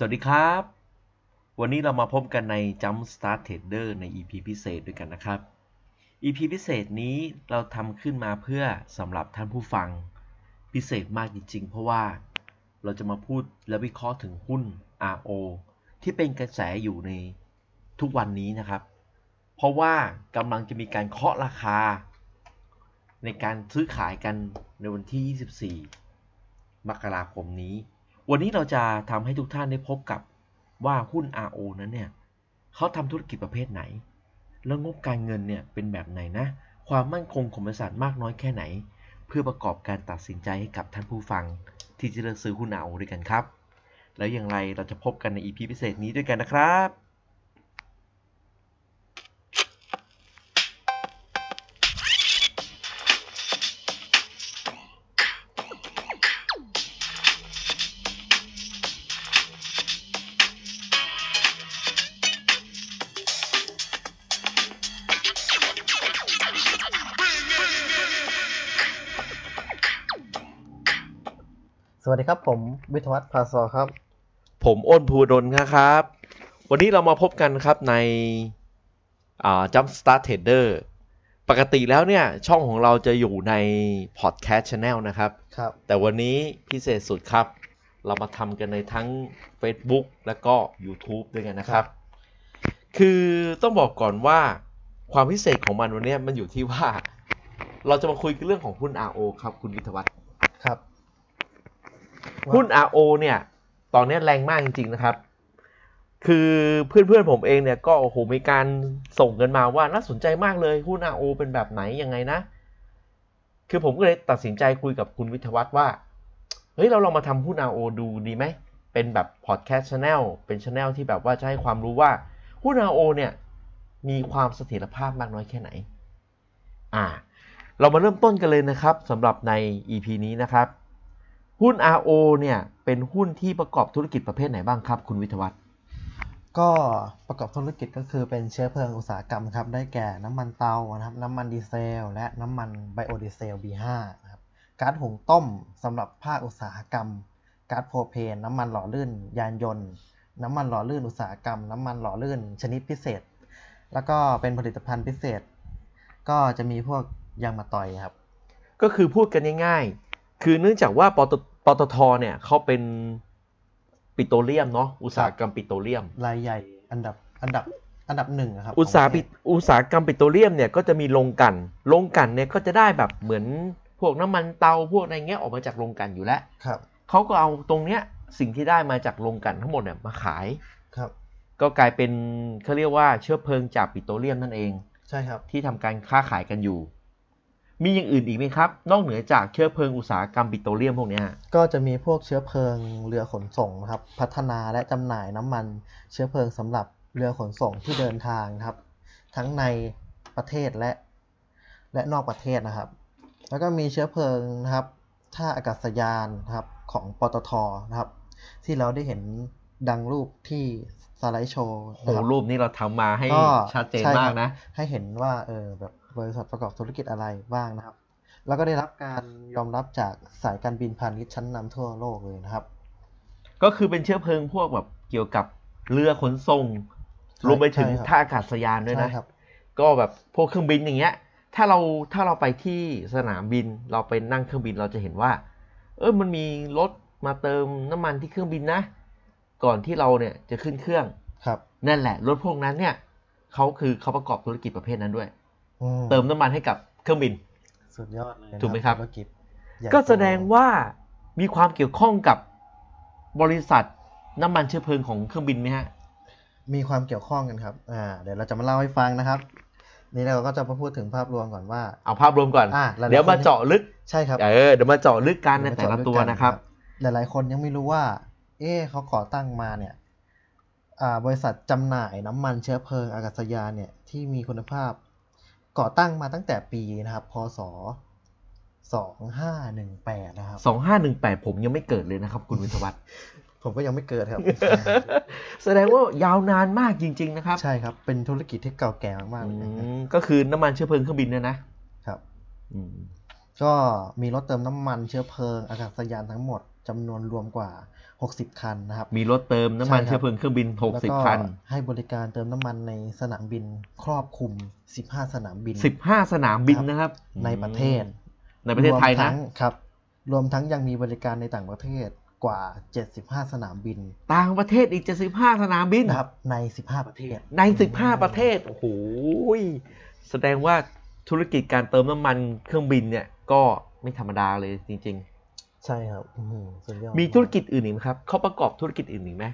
สวัสดีครับ วันนี้เรามาพบกันใน Jump Start Trader ใน EP พิเศษด้วยกันนะครับ EP พิเศษนี้เราทำขึ้นมาเพื่อสำหรับท่านผู้ฟัง พิเศษมากจริงๆ เพราะว่าเราจะมาพูดและวิเคราะห์ถึงหุ้น RO ที่เป็นกระแสอยู่ในทุกวันนี้นะครับ เพราะว่ากำลังจะมีการเคาะราคา ในการซื้อขายกันในวันที่ 24 มกราคมนี้ วันนี้เราจะทำให้ทุกท่านได้พบกับว่าหุ้น RO นั้นเนี่ยเขาทำธุรกิจประเภทไหน แล้วงบการเงินเนี่ยเป็นแบบไหนนะ ความมั่นคงของบริษัทมากน้อยแค่ไหน เพื่อประกอบการตัดสินใจให้กับท่านผู้ฟัง ที่จะเลือกซื้อหุ้น RO ด้วยกันครับ แล้วอย่างไรเราจะพบกันใน EP พิเศษนี้ด้วยกันนะครับ ครับผมวิทยวัฒน์ภาซอครับ ผมอ้นภูดลครับ วันนี้เรามาพบกันครับในอ่า Jump Start Trader ปกติแล้วเนี่ย ช่องของเราจะอยู่ใน Podcast Channel นะครับครับ แต่วันนี้พิเศษสุดครับ เรามาทำกันในทั้ง Facebook แล้วก็ YouTube ด้วยกันนะครับ คือต้องบอกก่อนว่าความพิเศษของมันวันนี้มันอยู่ที่ว่า เราจะมาคุยกันเรื่องของหุ้น RO ครับ คุณวิทยวัฒน์ครับ หุ้น OR เนี่ย ตอนนี้แรงมากจริงๆนะครับ คือเพื่อนๆผมเองเนี่ยก็โอ้โหมีการส่งกันมาว่าน่าสนใจมากเลยหุ้น RO เป็นแบบไหนยังไงนะ คือผมก็เลยตัดสินใจคุยกับคุณวิทยวัฒน์ว่า เฮ้ยเราลองมาทำหุ้น RO ดูดีไหม เป็นแบบพอดแคสต์ช n แนลเป็นช n แนลที่แบบว่าจะให้ความรู้ว่าหุ้น RO เนี่ยมีความเสถียรภาพมากน้อยแค่ไหน อ่า เรามาเริ่มต้นกันเลยนะครับสำหรับใน EP นี้นะครับ หุ้น RO เนี่ยเป็นหุ้นที่ประกอบธุรกิจประเภทไหนบ้างครับ คุณวิทยวัฒน์ก็ประกอบธุรกิจก็คือเป็นเชื้อเพลิงอุตสาหกรรมครับ ได้แก่น้ำมันเตานะครับ น้ำมันดีเซล และน้ำมันไบโอดีเซล B5 นะครับก๊าซหุงต้มสำหรับภาคอุตสาหกรรมก๊าซโพรเพน น้ำมันหล่อลื่น ยานยนต์ น้ำมันหล่อลื่นอุตสาหกรรม น้ำมันหล่อลื่น ชนิดพิเศษ แล้วก็เป็นผลิตภัณฑ์พิเศษ ก็จะมีพวกยางมะตอยครับ ก็คือพูดกันง่ายๆ คือเนื่องจากว่าปตปตทเนี่ยเขาเป็นปิโตรเลียมเนาะอุตสาหกรรมปิโตรเลียม รายใหญ่อันดับอันดับอันดับหนึ่งะครับ อุตสาหขงปปิระเทศอุตสาหกรรมปิโตรเลียมเนี่ยก็จะมีโรงกลันโรงกลันเนี่ยก็จะได้แบบเหมือนพวกน้ำมันเตาพวกอะไรเงี้ยออกมาจากโรงกลันอยู่แล้วครับเขาก็เอาตรงเนี้ยสิ่งที่ได้มาจากโรงกลันทั้งหมดเนี่ยมาขายครับ ก็กลายเป็นเขาเรียกว่าเชื้อเพลิงจากปิโตรเลียมนั่นเอง ใช่ครับ ที่ทำการค้าขายกันอยู่ มีอย่างอื่นอีกไหมครับ นอกเหนือจากเชื้อเพลิงอุตสาหกรรมปิโตรเลียมพวกเนี้ยฮะก็จะมีพวกเชื้อเพลิงเรือขนส่งนะครับ พัฒนาและจำหน่ายน้ำมัน เชื้อเพลิงสำหรับเรือขนส่งที่เดินทางนะครับ ทั้งในประเทศและ และนอกประเทศนะครับ แล้วก็มีเชื้อเพลิงนะครับท่าอากาศยานนะครับของปตทนะครับ ที่เราได้เห็นดังรูปที่สไลด์โชว์โอ้นะครับรูปนี้เราทำมาให้ก็ชัดเจนใช่ครับมากนะ ให้เห็นว่าเออแบบ บริษัทประกอบธุรกิจอะไรบ้างนะครับ แล้วก็ได้รับการยอมรับจากสายการบินพาณิชย์ชั้นนำทั่วโลกเลยนะครับ ก็คือเป็นเชื้อเพลิงพวกแบบเกี่ยวกับเรือขนส่งใช่รวมไปถึงใช่ครับท่าอากาศยานด้วยนะใช่ครับก็แบบพวกเครื่องบินอย่างเงี้ย ถ้าเราถ้าเราไปที่สนามบินเราไปนั่งเครื่องบินเราจะเห็นว่า เออมันมีรถมาเติมน้ำมันที่เครื่องบินนะ ก่อนที่เราเนี่ยจะขึ้นเครื่องครับ นั่นแหละรถพวกนั้นเนี่ยเขาคือเขาประกอบธุรกิจประเภทนั้นด้วยอื เติมน้ำมันให้กับเครื่องบิน สุดยอดเลยนะถูกไหมครับธุรกิจใหญ่ก็แสดงโตว่ามีความเกี่ยวข้องกับบริษัทน้ำมันเชื้อเพลิงของเครื่องบินไหมฮะ มีความเกี่ยวข้องกันครับ อ่า เดี๋ยวเราจะมาเล่าให้ฟังนะครับ นี่เราก็จะมาพูดถึงภาพรวมก่อนว่า เอาภาพรวมก่อนอะหลายๆเดี๋ยวมาคนเจาะลึก ใช่ครับ เออ เดี๋ยวมาเจาะลึกกันในแต่ละตัวเดี๋ยมาเจานะครับ หลายๆ คนยังไม่รู้ว่า เอ๊ะเขาก่อตั้งมาเนี่ย อ่า บริษัทจำหน่ายน้ำมันเชื้อเพลิงอากาศยานเนี่ยที่มีคุณภาพ ก่อตั้งมาตั้งแต่ปีนะครับ พศสองห้าหนึ่งแปดนะครับสองห้าหนึ่งแปดผมยังไม่เกิดเลยนะครับ คุณวิทยวัฒน์ผมก็ยังไม่เกิดครับ แสดงว่ายาวนานมากจริง ๆ นะครับ ใช่ครับ เป็นธุรกิจที่เก่าแก่มากๆอืเลยนะครับมก็คือน้ำมันเชื้อเพลิงเครื่องบินเนี่ยนะครับอืมก็มีรถเติมน้ำมันเชื้อเพลิงอากาศยานทั้งหมดจำนวนรวมกว่า 60 คันนะครับ มีรถเติมน้ำมันใช่ครับเชื้อเพลิงเครื่องบินแล้ว60ก็คัน ให้บริการเติมน้ำมันในสนามบินครอบคลุม 15 สนามบิน 15 สนามบินนะครับ ในประเทศ ในประเทศไทยรวมนะทั้งครับ รวมทั้งยังมีบริการในต่างประเทศกว่า 75 สนามบิน ต่างประเทศอีก 75 สนามบินนะครับ ใน 15 ประเทศ ใน 15 ประเทศ โอ้โหยแสดงว่าธุรกิจการเติมน้ำมันเครื่องบินเนี่ย ก็ไม่ธรรมดาเลยจริง ใช่ครับอื้อหือสุดยอดๆมีธุรกิจอื่นอีกไหมครับ เขาประกอบธุรกิจอื่นอีกไหม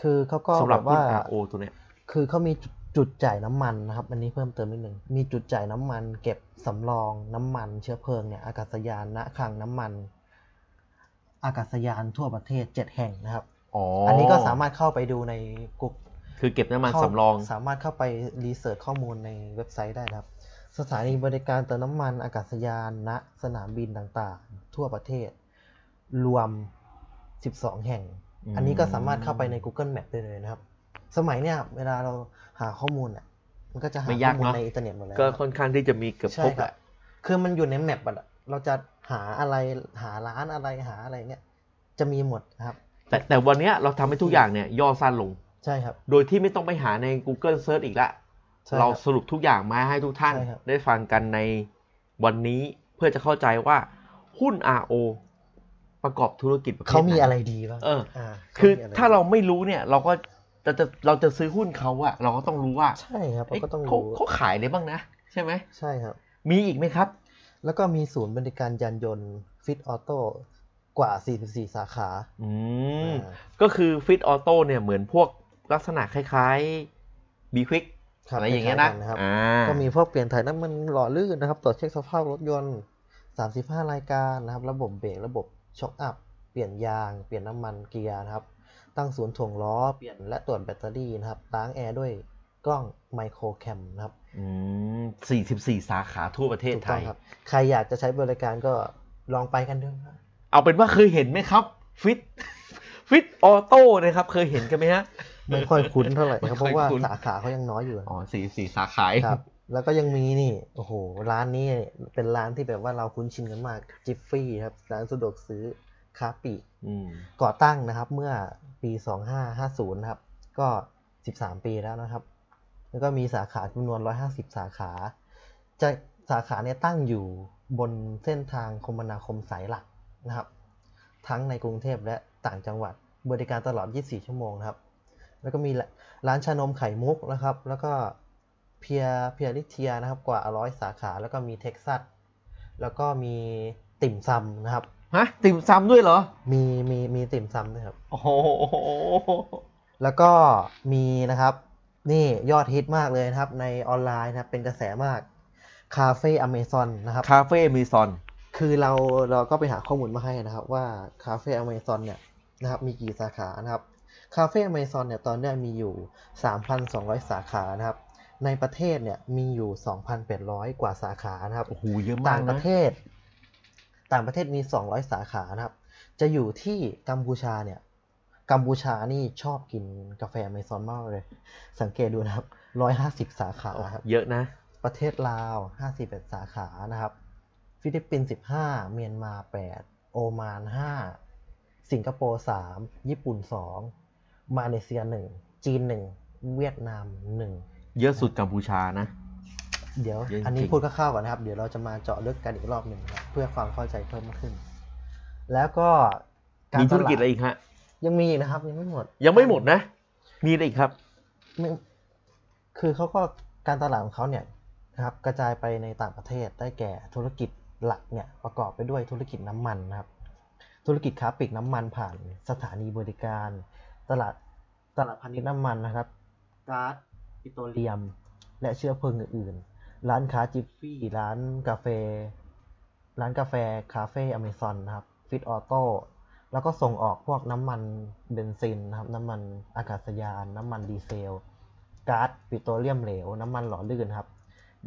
คือเขาก็สำหรับแบบหุ้นว่า RO ตัวเนี้ย คือเขามีจุดจุดจ่ายน้ำมันนะครับ อันนี้เพิ่มเติมนิดนึง มีจุดจ่ายน้ำมัน เก็บสำรองน้ำมัน เชื้อเพลิงเนี่ยอากาศยานณคลังน้ำมัน อากาศยานทั่วประเทศ7แห่งนะครับ อ๋ออัอันนี้ก็สามารถเข้าไปดูในกลุ่มคือเก็บน้ำมันเข้าสำรอง สามารถเข้าไปรีเสิร์ชข้อมูลในเว็บไซต์ได้นะครับ สถานีบริการเติมน้ำมันอากาศยานณสนามบินต่างๆ ทั่วประเทศ รวม 12 แห่งอืมอันนี้ก็สามารถเข้าไปใน Google Map ได้เลยนะครับ สมัยเนี้ยเวลาเราหาข้อมูลอะ มันก็จะหาไม่ข้ยาอกมูลเนอะในอินเทอร์เน็ตหมดแล้วก็ค่อนข้างที่จะมีเกือบใช่ครบคแหรับละคือมันอยู่ในแมปอะเราจะหาอะไรหาร้านอะไรหาอะไรเงี้ยจะมีหมดนะครับ แต่แต่วันเนี้ยเราทำให้ทุกอย่างเนี่ยย่อสั้นลงใช่ครับ โดยที่ไม่ต้องไปหาใน Google Search อีกละใช่ครับเราสรุปทุกอย่างมาให้ทุกท่านใช่ครับได้ฟังกันในวันนี้เพื่อจะเข้าใจว่าหุ้น RO ประกอบธุรกิจประภทเขามีหนอะไรดีบ้างเอออ่าคือขมีะไถ้าเราไม่รู้เนี่ย เราก็จะจะเราจะซื้อหุ้นเขาอะเราก็ต้องรู้ว่าใช่ครับเราเอ๊ะก็ต้องเขารู้เขาขายอะไรบ้างนะ ใช่ไหมใช่ครับ มีอีกไหมครับ แล้วก็มีศูนย์บริการยานยนต์ฟิตออโต้กว่า 44 สาขา อืมอ่าก็คือ Fit Auto เนี่ยเหมือนพวกลักษณะคล้ายๆ B Quick ครับอะไรอย่างเงี้ยนะคล้ๆกันะครับอ่าก็มีพวกเปลี่ยนถ่ายน้ำมันหล่อลื่นนะครับตรวจเช็คสภาพรถยนต์ 35 รายการนะครับ ระบบเบรกระบบ โช้คอัพ เปลี่ยนยาง เปลี่ยนน้ำมันเกียร์นะครับ ตั้งศูนย์ถ่วงล้อ เปลี่ยนและตรวจแบตเตอรี่นะครับ ล้างแอร์ด้วยกล้อง micro cam นะครับอืมสี่สิบสี่สาขาทั่วประเทศไทยถูกต้องครับ ใครอยากจะใช้บริการก็ลองไปกันดูนะเอาเป็นว่าเคยเห็นไหมครับฟิตฟิตออโต้นะครับ เคยเห็นกันไหมฮะ ไม่ค่อยคุ้นเท่าไหร่ครับ เพไม่ค่อยคุ้นเพราะว่าสาขาเขายังน้อยอยู่ อ๋อสี่สี่สาขาครับ แล้วก็ยังมีนี่โอ้โหร้านนี้เป็นร้านที่แบบว่าเราคุ้นชินกันมากจิฟฟี่ครับร้านสะดวกซื้อค้าปลีกอืมก่อตั้งนะครับ เมื่อปี 2550นะครับ ก็ 13 ปีแล้วนะครับ แล้วก็มีสาขาจำนวน 150 สาขา จะสาขาเนี่ยตั้งอยู่บนเส้นทางคมนาคมสายหลักนะครับ ทั้งในกรุงเทพและต่างจังหวัดบริการตลอด 24 ชั่วโมงนะครับ แล้วก็มีร้านชานมไข่มุกนะครับ แล้วก็ เพียเพียริเทียนะครับกว่าร้อยสาขา แล้วก็มีเท็กซัสแล้วก็มีติ่มซำนะครับฮะติ่มซำด้วยเหรอ มีมีมีติ่มซำด้วยครับโอ้โหแล้วก็มีนะครับ นี่ยอดฮิตมากเลยนะครับ ในออนไลน์นะครับเป็นกระแสมากคาเฟ่อเมซอนนะครับคาเฟ่มีซอนคือเราเราก็ไปหาข้อมูลมาให้นะครับ ว่าคาเฟ่อเมซอนเนี่ยนะครับ มีกี่สาขานะครับคาเฟ่อเมซอนเนี่ยตอนเนี้ยมีอยู่ 3,200 สาขานะครับ ในประเทศเนี่ยมีอยู่ 2,800 กว่าสาขานะครับโอ้โหเยอะมากต่างประนะเทศ ต่างประเทศมี 200 สาขานะครับ จะอยู่ที่กัมพูชาเนี่ยกัมพูชานี่ชอบกินกาแฟอเมซอนมากเลย สังเกตดูนะครับ150สาขาครับเยอะนะ ประเทศลาว51สาขานะครับ ฟิลิปปินส์15เมียนมา8โอมาน5สิงคโปร์3ญี่ปุ่น2มาเลเซีย1จีน1เวียดนาม1 เยอะสุดกัมพูชานะ เดี๋ยว เยอะจริง อันนี้พูดคร่าวๆก่อนนะครับ เดี๋ยวเราจะมาเจาะลึกกันอีกรอบหนึ่งนะครับเพื่อความเข้าใจเพิ่มมากขึ้น แล้วก็มีธุรกิจการตลาดอะไรอีกฮะ ยังมีอีกนะครับ ยังไม่หมดยังไม่หมดนะ มีอะไรอีกครับ ไม่คือเขาก็การตลาดของเขาเนี่ยนะครับ กระจายไปในต่างประเทศได้แก่ธุรกิจหลักเนี่ยประกอบไปด้วยธุรกิจน้ำมันนะครับ ธุรกิจค้าปลีกน้ำมันผ่านสถานีบริการ ตลาดตลาดพาณิชย์น้ำมันนะครับก๊าซ ปิโตรเลียม และเชื้อเพลิงอื่นๆ ร้านค้าจิฟฟี่ ร้านกาแฟ ร้านกาแฟ คาเฟ่อเมซอนนะครับ ฟิตออโต้ แล้วก็ส่งออกพวกน้ำมันเบนซินนะครับ น้ำมันอากาศยาน น้ำมันดีเซล ก๊าซปิโตรเลียมเหลว น้ำมันหล่อลื่นครับ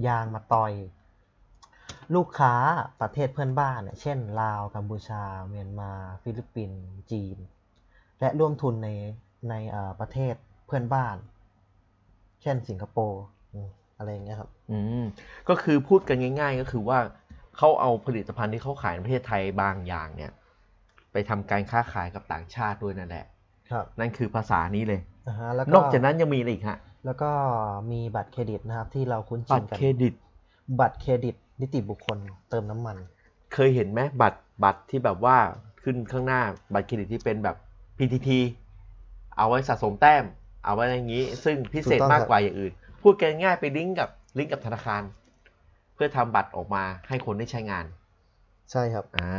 ยางมะตอย ลูกค้าประเทศเพื่อนบ้านเนี่ยเช่น ลาว กัมพูชา เมียนมา ฟิลิปปินส์ จีน และร่วมทุนในในประเทศเพื่อนบ้าน เช่นสิงคโปร์อืมอะไรอย่างเงี้ยครับ อืมก็คือพูดกันง่าย ๆ ก็คือว่าเขาเอาผลิตภัณฑ์ที่เขาขายในประเทศไทยบางอย่างเนี่ย ไปไปทำการค้าขายกับต่างชาติด้วยนั่นแหละ ครับ นั่นคือภาษานี้เลยนะฮะแล้วนอกจากนั้นยังมีอะไรอีกฮะ แล้วก็มีบัตรเครดิตนะครับ ที่เราคุ้นชินกันบัตรเครดิต บัตรเครดิต นิติบุคคลเติมน้ำมัน เคยเห็นไหมบัตรบัตรที่แบบว่าขึ้นข้างหน้าบัตรเครดิตที่เป็นแบบ PTT เอาไว้สะสมแต้ม เอาไว้อย่างนี้ ซึ่งพิเศษมากกว่าอย่างอื่นถูกต้องครับ พูดกันง่ายๆไปลิงก์กับลิงก์กับธนาคาร เพื่อทำบัตรออกมาให้คนได้ใช้งาน ใช่ครับอ่า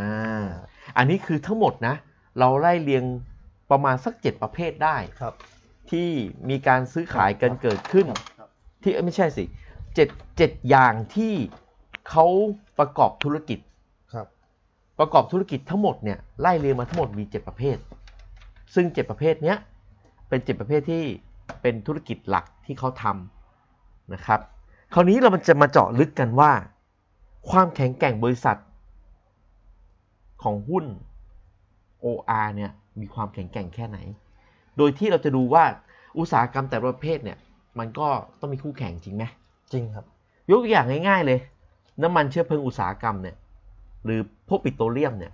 อันนี้คือทั้งหมดนะ เราไล่เรียงประมาณสักเจ็ดประเภทได้ครับ ที่มีการซื้อขายกันเกิดขึ้นครับที่เอ้ยไม่ใช่สิเจ็ดเจ็ดอย่างที่เขาประกอบธุรกิจครับประกอบธุรกิจทั้งหมดเนี่ยไล่เรียงมาทั้งหมดมี7ประเภท ซึ่ง7ประเภทเนี้ย เป็น7ประเภทที่เป็นธุรกิจหลักที่เขาทำนะครับ คราวนี้เรามันจะมาเจาะลึกกันว่า ความแข็งแกร่งบริษัท ของหุ้น OR เนี่ยมีความแข็งแกร่งแค่ไหน โดยที่เราจะดูว่าอุตสาหกรรมแต่ละประเภทเนี่ยมันก็ต้องมีคู่แข่งจริงไหมจริงครับ ยกตัวอย่างง่ายๆเลย น้ำมันเชื้อเพลิงอุตสาหกรรมเนี่ยหรือพวกปิโตรเลียมเนี่ย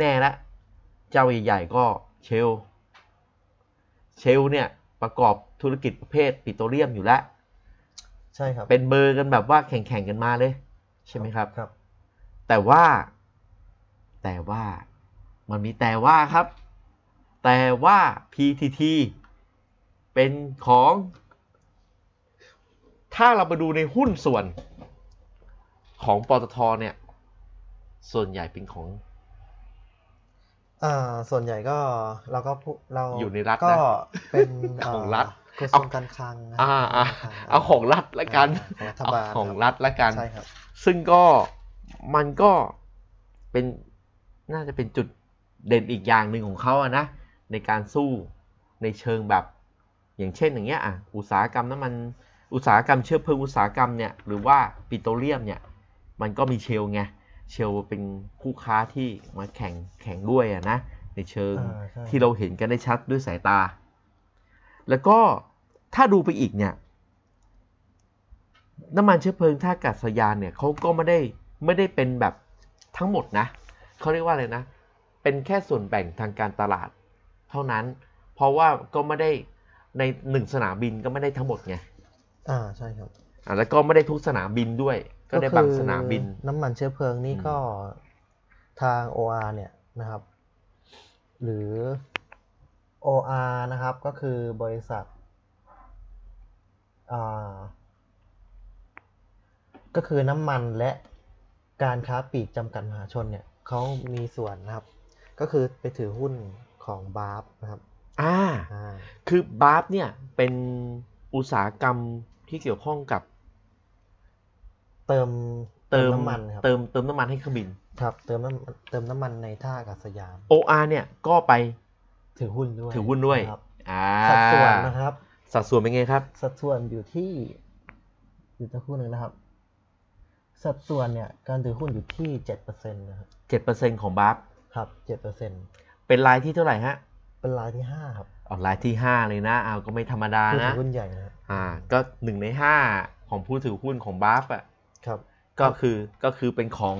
แน่ๆแล้วเจ้าใหญ่ๆก็เชล เชลเนี่ยประกอบธุรกิจประเภทปิโตรเลียมอยู่แล้วใช่ครับ เป็นเบอร์กันแบบว่าแข่งๆกันมาเลย ใช่ไหมครับครับ แต่ว่า แต่ว่ามันมีแต่ว่าครับ แต่ว่า PTT เป็นของ ถ้าเราไปดูในหุ้นส่วนของปตทเนี่ย ส่วนใหญ่เป็นของ อ่าส่วนใหญ่ก็เราก็พูเราอยู่ในรัฐนะก็เป็นของรัฐกระทรวงการคลังนะอ่าอ่ากระทรวงกรคลังเอาของรัฐละกันอ่าของรัฐเอาบาลของรัฐละกันใช่ครับ ซึ่งก็มันก็เป็นน่าจะเป็นจุดเด่นอีกอย่างหนึ่งของเขาอะนะในการสู้ในเชิงแบบ อย่างเช่นอย่างเงี้ยอะอุตสาหกรรมน้ำมันอุตสาหกรรมเชื้อเพลิงอุตสาหกรรมเนี่ยหรือว่าปิโตรเลียมเนี่ยมันก็มีเชลไง เชลเป็นคู่ค้าที่มาแข่งแข่งด้วยอะนะในเชิงอ่าใช่ที่เราเห็นกันได้ชัดด้วยสายตา แล้วก็ถ้าดูไปอีกเนี่ยน้ำมันเชื้อเพลิงท่าอากาศยานเนี่ยเขาก็ไม่ได้ไม่ได้เป็นแบบทั้งหมดนะเขาเรียกว่าอะไรนะ เป็นแค่ส่วนแบ่งทางการตลาด เท่านั้น เพราะว่าก็ไม่ได้ในหนึ่งสนามบินก็ไม่ได้ทั้งหมดไงอ่าใช่ครับอะแล้วก็ไม่ได้ทุกสนามบินด้วย ก็ได้บางสนามบิน น้ำมันเชื้อเพลิงนี่อืมก็ทาง OR เนี่ยนะครับ หรือ OR นะครับก็คือบริษัทอ่าก็คือน้ำมันและการค้าปลีกจำกัดมหาชนเนี่ยเขามีส่วนนะครับ ก็คือไปถือหุ้นของบาร์ฟนะครับอ่าอ่า คือบาร์ฟเนี่ยเป็นอุตสาหกรรมที่เกี่ยวข้องกับ เติมเติมน้ำมันครับเติมเติมน้ำมันให้เครื่องบิน ครับ เติมน้ำเติมน้ำมันในท่าอากาศยาน OR เนี่ยก็ไปถือหุ้นด้วยถือหุ้นด้วยนะครับอ่าสัดส่วนนะครับ สัดส่วนเป็นไงครับ สัดส่วนอยู่ที่อยู่สักครู่หนึ่งนะครับ สัดส่วนเนี่ยการถือหุ้นอยู่ที่เจ็ดเปอร์เซ็นต์นะครับ7%ของบาร์ฟครับเจ็ดเปอร์เซ็นต์เป็นรายที่เท่าไหร่ฮะ เป็นรายที่ห้าครับออกรายที่5เลยนะเอาก็ไม่ธรรมดานะผู้ถือหุ้นใหญ่นะครับอ่า ก็หนึ่งใน5ของผู้ถือหุ้นของบาร์ฟอะ ครับก็คือก็คือเป็นของ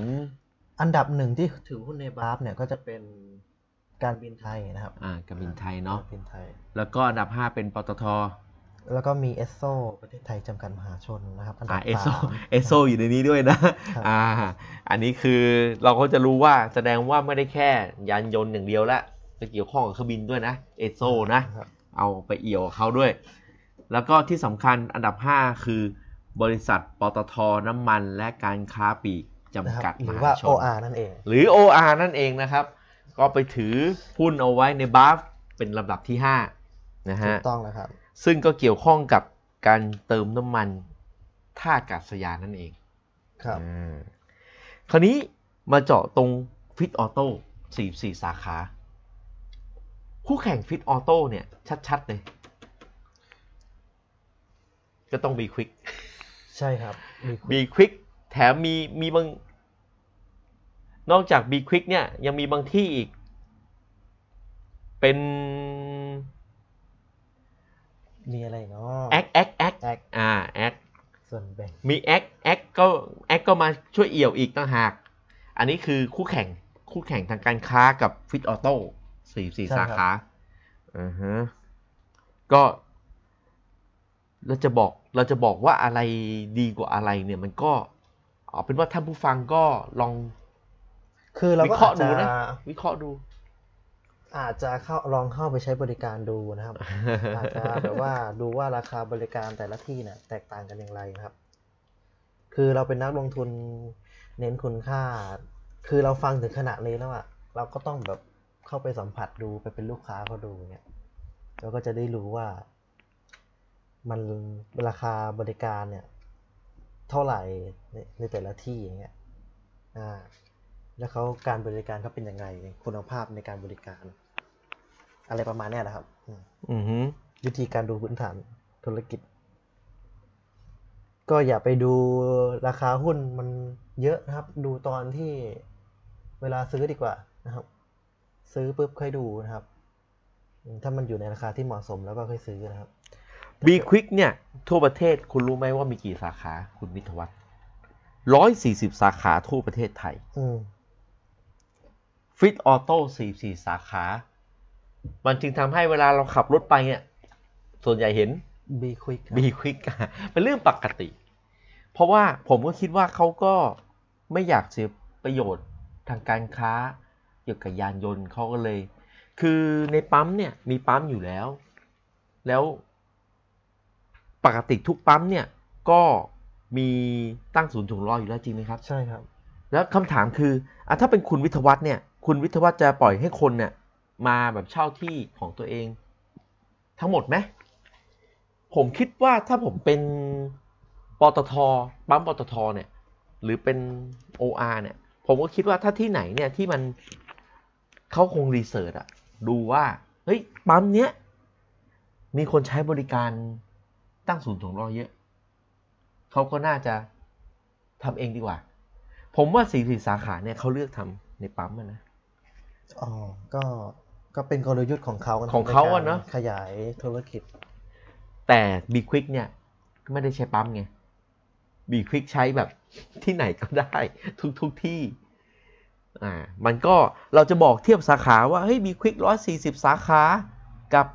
อันดับหนึ่งที่ถือหุ้นในบาร์ฟเนี่ยก็จะเป็นการบินไทยนะครับอ่าการบินไทยเนาะการบินไทย แล้วก็อันดับ5เป็นปตทแล้วก็มีเอสโซประเทศไทยจำกัดมหาชนนะครับอ่าเอสโซอันดับสามเอสโซอยู่ในนี้ด้วยนะครับอ่าอันนี้คือเราก็จะรู้ว่าแสดงว่าไม่ได้แค่ยานยนต์อย่างเดียวละจะเกี่ยวข้องกับเครื่องบินด้วยนะเอสโซนะครับเอาไปเอี่ยวกับเขาด้วย แล้วก็ที่สำคัญอันดับ 5 คือ บริษัทปตทน้ำมันและการค้าปลีกนะจำคกัรัดบหมรือหาว่าชน OR นั่นเอง หรือ OR นั่นเองนะครับ ก็ไปถือหุ้นเอาไว้ในบาฟเป็นลำดับที่5นะถูฮะกต้องนะครับ ซึ่งก็เกี่ยวข้องกับการเติมน้ำมันท่าอากาศยานนั่นเอง ครับอ่าคราวนี้มาเจาะตรงฟิตออโต้44 สาขา คู่แข่งฟิตออโต้เนี่ย ชัด ๆ เลย ก็ต้องบีควิก ใช่ครับมีคุณบีควิกแถมมีมีบาง นอกจากบีควิกเนี่ย ยังมีบางที่อีก เป็นมีอะไรเนาะแอคแอคแอคแอคอ่าแอคส่วนแบ่งมีแอคแอคก็แอคก็มาช่วยเอี่ยวอีกต่างหาก อันนี้คือคู่แข่งคู่แข่งทางการค้ากับฟิตออโต้สี่สี่ใช่สาครับขาอือฮะก็เราจะบอก เราจะบอกว่าอะไรดีกว่าอะไรเนี่ยมันก็เอาเป็นว่าท่านผู้ฟังก็ลอง คือเราวิก็เคราะอาห์จดูจะนะ วิเคราะห์ดู อาจจะเข้าลองเข้าไปใช้บริการดูนะครับ อาจจะแบบว่าดูว่าราคาบริการแต่ละที่เนี่ยแตกต่างกันอย่างไรนะครับ คือเราเป็นนักลงทุนเน้นคุณค่า คือเราฟังถึงขนาดนี้แล้วอะเราก็ต้องแบบเข้าไปสัมผัสดูไปเป็นลูกค้าเขาดูเนี่ยเราก็จะได้รู้ว่า มันราคาบริการเนี่ย เท่าไหร่ในในแต่ละที่อย่างเงี้ยอ่าแล้วเขาการบริการเขาเป็นยังไง คุณภาพในการบริการ อะไรประมาณเนี้ยนะครับอืมอือฮึวิธีการดูพื้นฐานธุรกิจ ก็อย่าไปดูราคาหุ้นมันเยอะนะครับ ดูตอนที่เวลาซื้อดีกว่านะครับ ซื้อปุ๊บค่อยดูนะครับอืมถ้ามันอยู่ในราคาที่เหมาะสมแล้วก็ค่อยซื้อนะครับ บีควิกเนี่ย ทั่วประเทศคุณรู้ไหมว่ามีกี่สาขาคุณวิทยวัฒน์ร้อยสี่สิบสาขาทั่วประเทศไทยอืมฟิตออโต้สี่สี่สาขา มันจึงทำให้เวลาเราขับรถไปเนี่ย ส่วนใหญ่เห็นบีควิกบีควิกเป็นเรื่องปกติ เพราะว่าผมก็คิดว่าเขาก็ไม่อยากเสียประโยชน์ทางการค้า เกี่ยวกับยานยนต์เขาก็เลย คือในปั๊มเนี่ยมีปั๊มอยู่แล้ว แล้ว ปกติทุกปั๊มเนี่ยก็มีตั้งศูนย์ถ่วงล้ออยู่แล้วจริงไหมครับ ใช่ครับ แล้วคำถามคืออะถ้าเป็นคุณวิทยวัฒน์เนี่ย คุณวิทยวัฒน์จะปล่อยให้คนเนี่ยมาแบบเช่าที่ของตัวเอง ทั้งหมดไหมผมคิดว่าถ้าผมเป็นปตทปั๊มปตทเนี่ย หรือเป็น OR เนี่ย ผมก็คิดว่าถ้าที่ไหนเนี่ยที่มันเขาคงรีเสิร์ชอะดูว่า เฮ้ยปั๊มเนี้ยมีคนใช้บริการ ตั้งศูนย์ถ่วงล้อเยอะ เขาก็น่าจะทำเองดีกว่า ผมว่าสี่สี่สาขาเนี่ยเขาเลือกทำในปั๊มอะนะอ๋อก็ก็เป็นกลยุทธ์ของเขานะของเขาอะใกรเนอะขยายธุรกิจ แต่บีควิกเนี่ยก็ไม่ได้ใช้ปั๊มไงบีควิกใช้แบบที่ไหนก็ได้ ทุกทุกที่อ่ามันก็เราจะบอกเทียบสาขาว่าเฮ้ยบีควิกร้อยสี่สิบสาขา กับ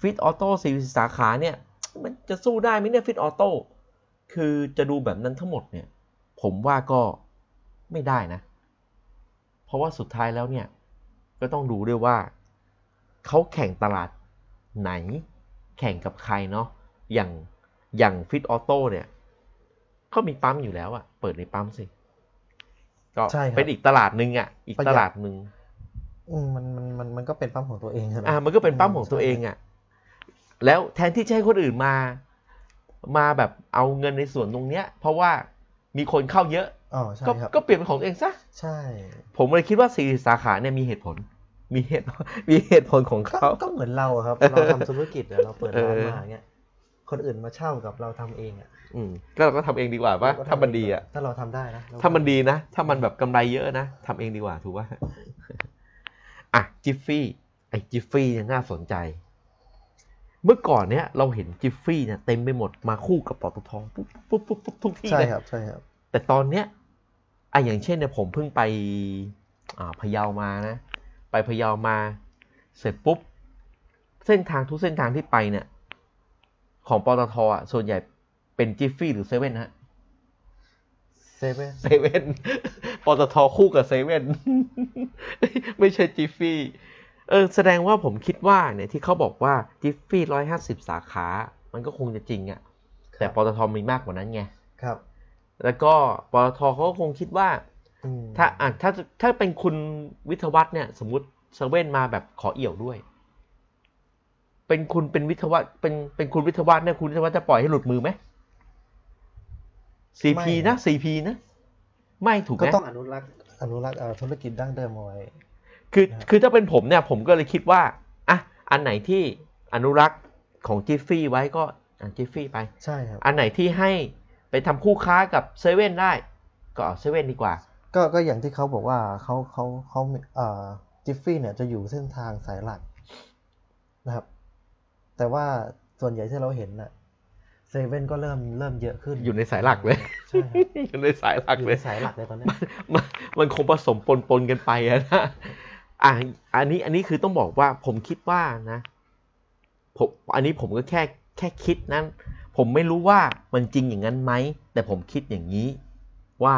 ฟิตออโต้สี่สิบสาขาเนี่ย มันจะสู้ได้ไหมเนี่ยฟิตออโต้คือจะดูแบบนั้นทั้งหมดเนี่ย ผมว่าก็ไม่ได้นะ เพราะว่าสุดท้ายแล้วเนี่ย ก็ต้องดูด้วยว่า เขาแข่งตลาดไหน แข่งกับใครเนาะอย่างอย่างฟิตออโต้เนี่ยก็มีปั๊มอยู่แล้วอะเปิดในปั๊มสิก็ใช่ครับเป็นอีกตลาดหนึ่งอะอีกประหยัตดลาดหนึ่งอืมมันมันมันมันก็เป็นปั๊มของตัวเองใช่ไหมอ่ามันก็เป็นปั๊มของตัวเองอะ แล้วแทนที่จะให้คนอื่นมา มาแบบเอาเงินในส่วนตรงเนี้ย เพราะว่ามีคนเข้าเยอะอ๋อใช่ก็ครับก็เปลี่ยนเป็นของตัวเองซะใช่ผมเลยคิดว่าสี่สาขาเนี่ยมีเหตุผล มีเหตุมีเหตุผลของก็เขา ก็เหมือนเราอะครับ เราทำธุรกิจอะเราเปิดร้านเออมาอย่างเงี้ยคนอื่นมาเช่ากับเราทำเองอะอืมก็เราก็ทำเองดีกว่าปะเราก็ทำถ้ามันดีอะถ้าเราทำได้นะเรถ้ามันดีนะ ถ้ามันแบบกำไรเยอะนะทำเองดีกว่าถูกป่ะ อะจิฟฟี่ไอ้จิฟฟี่เนี่ยน่าสนใจ เมื่อก่อนเนี่ยเราเห็นจิฟฟี่เนี่ยเต็มไปหมดมาคู่กับปตทปุ๊บปุ๊บปุ๊บปุ๊บทุกที่ใช่เลยครับใช่ครับ แต่ตอนเนี้ยอะอย่างเช่นเนี่ยผมเพิ่งไปอ่าพะเยามานะ ไปพะเยามา เสร็จปุ๊บ เส้นทางทุกเส้นทางที่ไปเนี่ย ของปตทอะส่วนใหญ่เป็นจิฟฟี่หรือเซเว่นฮะเซเว่นเซเว่นปตทคู่กับเซเว่นไม่ใช่จิฟฟี่ เออแสดงว่าผมคิดว่าเนี่ยที่เขาบอกว่าจิฟฟี่ร้อยห้าสิบสาขา มันก็คงจะจริงอะ่ะแต่ปตทมีมากกว่านั้นไงครับ แล้วก็ปตทเขาก็คงคิดว่าอืมถ้าอะถ้าถ้าเป็นคุณวิทยวัฒน์เนี่ย สมมติเซเว่นมาแบบขอเอี่ยวด้วย เป็นคุณเป็นวิทยวัฒน์เป็นเป็นคุณวิทยวัฒน์เนี่ยคุณวิทยวัฒน์จะปล่อยให้หลุดมือไหมซีพีนะซีพีนะ ไม่ถูกไหก็มต้องอนุรักษ์อนุรักษ์เอ่อธุรกิจดั้งเดิมเอาไว้ คือนะครับคือถ้าเป็นผมเนี่ยผมก็เลยคิดว่าอะอันไหนที่อนุรักษ์ของจิฟฟี่ไว้ก็อะจิฟฟี่ไป ใช่ครับ อันไหนที่ให้ไปทำคู่ค้ากับเซเว่นได้ ก็เอาเซเว่นดีกว่า ก็ก็อย่างที่เขาบอกว่าเขาเขาเขาเอ่อจิฟฟี่เนี่ยจะอยู่เส้นทางสายหลักนะครับ แต่ว่าส่วนใหญ่ที่เราเห็นน่ะเซเว่นก็เริ่มเริ่มเยอะขึ้น อยู่ในสายหลักเลยใช่ครับอยู่ในสายหลักอยู่เลในยสายหลักเลยตอนเนี้ยมันมันคงผสมปนปนๆกันไปอะนะ อะอันนี้อันนี้คือต้องบอกว่าผมคิดว่านะผมอันนี้ผมก็แค่แค่คิดนั้น ผมไม่รู้ว่ามันจริงอย่างนั้นไหม แต่ผมคิดอย่างนี้ว่า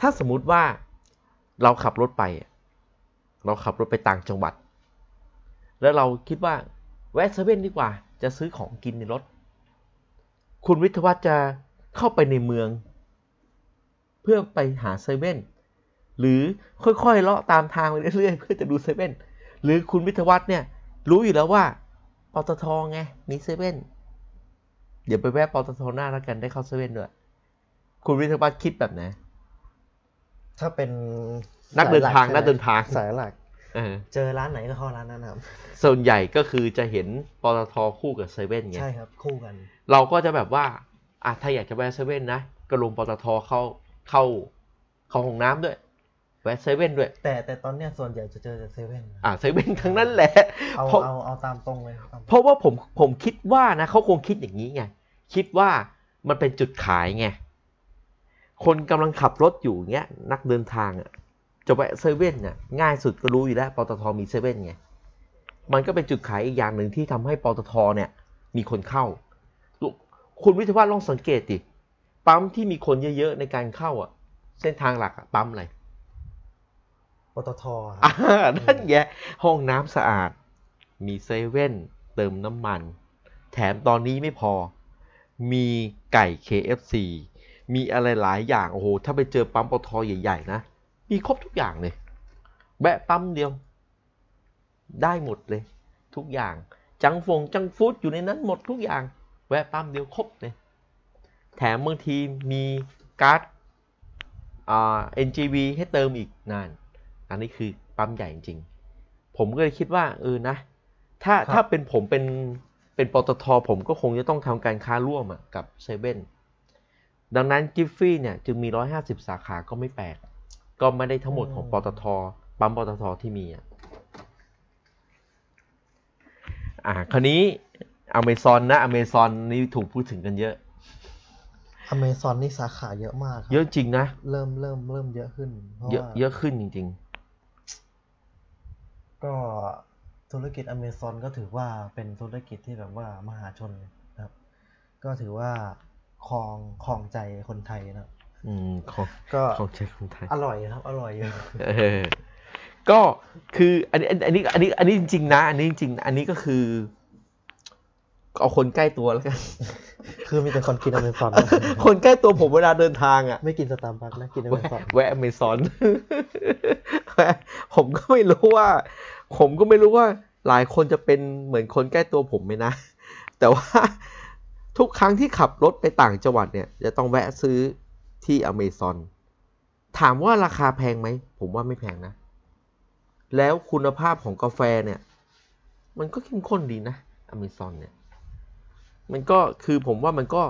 ถ้าสมมุติว่าเราขับรถไป เราขับรถไปต่างจังหวัด แล้วเราคิดว่าแวะเซเว่นดีกว่า จะซื้อของกินในรถ คุณวิทยวัฒน์จะเข้าไปในเมือง เพื่อไปหาเซเว่น หรือค่อยๆเลาะตามทางไปเรื่อยๆเพื่อจะดูเซเว่นหรือคุณวิทยวัฒน์เนี่ยรู้อยู่แล้วว่าปตทไงมีเซเว่นเดี๋ยวไปแวะปตทหน้าแล้วกันได้เข้าเซเว่นด้วยคุณวิทยวัฒน์คิดแบบไหนถ้าเป็นนักเดินทางสยหนักเดินทางสายหลักเออเจอร้านไหนก็เข้าร้านนั้นครับ ส่วนใหญ่ก็คือจะเห็นปตทคู่กับเซเว่นไงใช่ครับ คู่กัน เราก็จะแบบว่าอะถ้าอยากจะแวะเซเว่นนะก็ลงปตทเข้าเข้าเข้าห้องน้ำด้วย แวะเซเว่นด้วย แต่แต่ตอนเนี้ยส่วนใหญ่จะเจอแต่เซเว่นอะเซเว่นทั้งนั้นแหละเอาเพราะเอาเอาตามตรงเลยตามเพราะว่าผมผมคิดว่านะเขาคงคิดอย่างนี้ไงคิดว่ามันเป็นจุดขายไงคนกำลังขับรถอยู่เงี้ย นักเดินทางอะจะแวะเซเว่นเนี่ยง่ายสุดก็รู้อยู่แล้วปตทมีเซเว่นไงมันก็เป็นจุดขายอีกอย่างหนึ่งที่ทำให้ปตทเนี่ย มีคนเข้าลูกคุณวิทยาวัฒน์ลองสังเกตดิปั๊มที่มีคนเยอะๆในการเข้าอะ เส้นทางหลักอะปั๊มอะไร ปตทครับอ่านั่นไงห้องน้ำสะอาด มีเซเว่นเติมน้ำมัน แถมตอนนี้ไม่พอ มีไก่ KFC มีอะไรหลายอย่าง โอ้โห ถ้าไปเจอปั๊มปตทใหญ่ ๆ นะ มีครบทุกอย่างเลยแวะปั๊มเดียว ได้หมดเลย ทุกอย่าง จังฟงจังฟู้ดอยู่ในนั้นหมดทุกอย่าง แวะปั๊มเดียวครบเลย แถมบางทีมีการ์ดอ่า NGV ให้เติมอีกนาน อันนี้คือปั๊มใหญ่จริงๆผมก็เลยคิดว่าเออนะ ถ้าถ้าเป็นผมเป็นเป็นปตทผมก็คงจะต้องทำการค้าร่วมอะกับเซเว่นดังนั้นจิฟฟี่เนี่ยจึงมี 150 สาขาก็ไม่แปลก ก็ไม่ได้ทั้งหมดของปตทปั๊มปตทที่มีอะอ่าคราวนี้อเมซอนนะอเมซอนนี่ถูกพูดถึงกันเยอะอเมซอนนี่สาขาเยอะมากครับเยอะจริงนะ เริ่มเริ่มเริ่มเยอะขึ้นเพราะเยอะว่าเยอะขึ้นจริง ก็ธุรกิจอเมซอนก็ถือว่าเป็นธุรกิจที่แบบว่ามหาชนนะครับ ก็ถือว่าครองครองใจคนไทยนะครับๆอืมของก็ของใช้คนไทย อร่อยครับ อร่อยอยู่เออก็คืออันนี้อันนี้อันนี้อันนี้จริงๆนะ อันนี้จริงๆอันนี้ก็คือ เอาคนใกล้ตัวแล้วกัน คือมีแต่คนกินอเมซอนคนใกล้ตัวผมเวลาเดินทางอะ ไม่กินสตาร์บัคนะกินอเมแวะซอนแวะอเมซอนแวะผมก็ไม่รู้ว่า ผมก็ไม่รู้ว่า หลายคนจะเป็นเหมือนคนใกล้ตัวผมไหมนะ แต่ว่าทุกครั้งที่ขับรถไปต่างจังหวัดเนี่ย จะต้องแวะซื้อที่อเมซอนถามว่าราคาแพงไหม ผมว่าไม่แพงนะ แล้วคุณภาพของกาแฟเนี่ย มันก็เข้มข้นดีนะอเมซอนเนี่ย มันก็คือผมว่ามันก็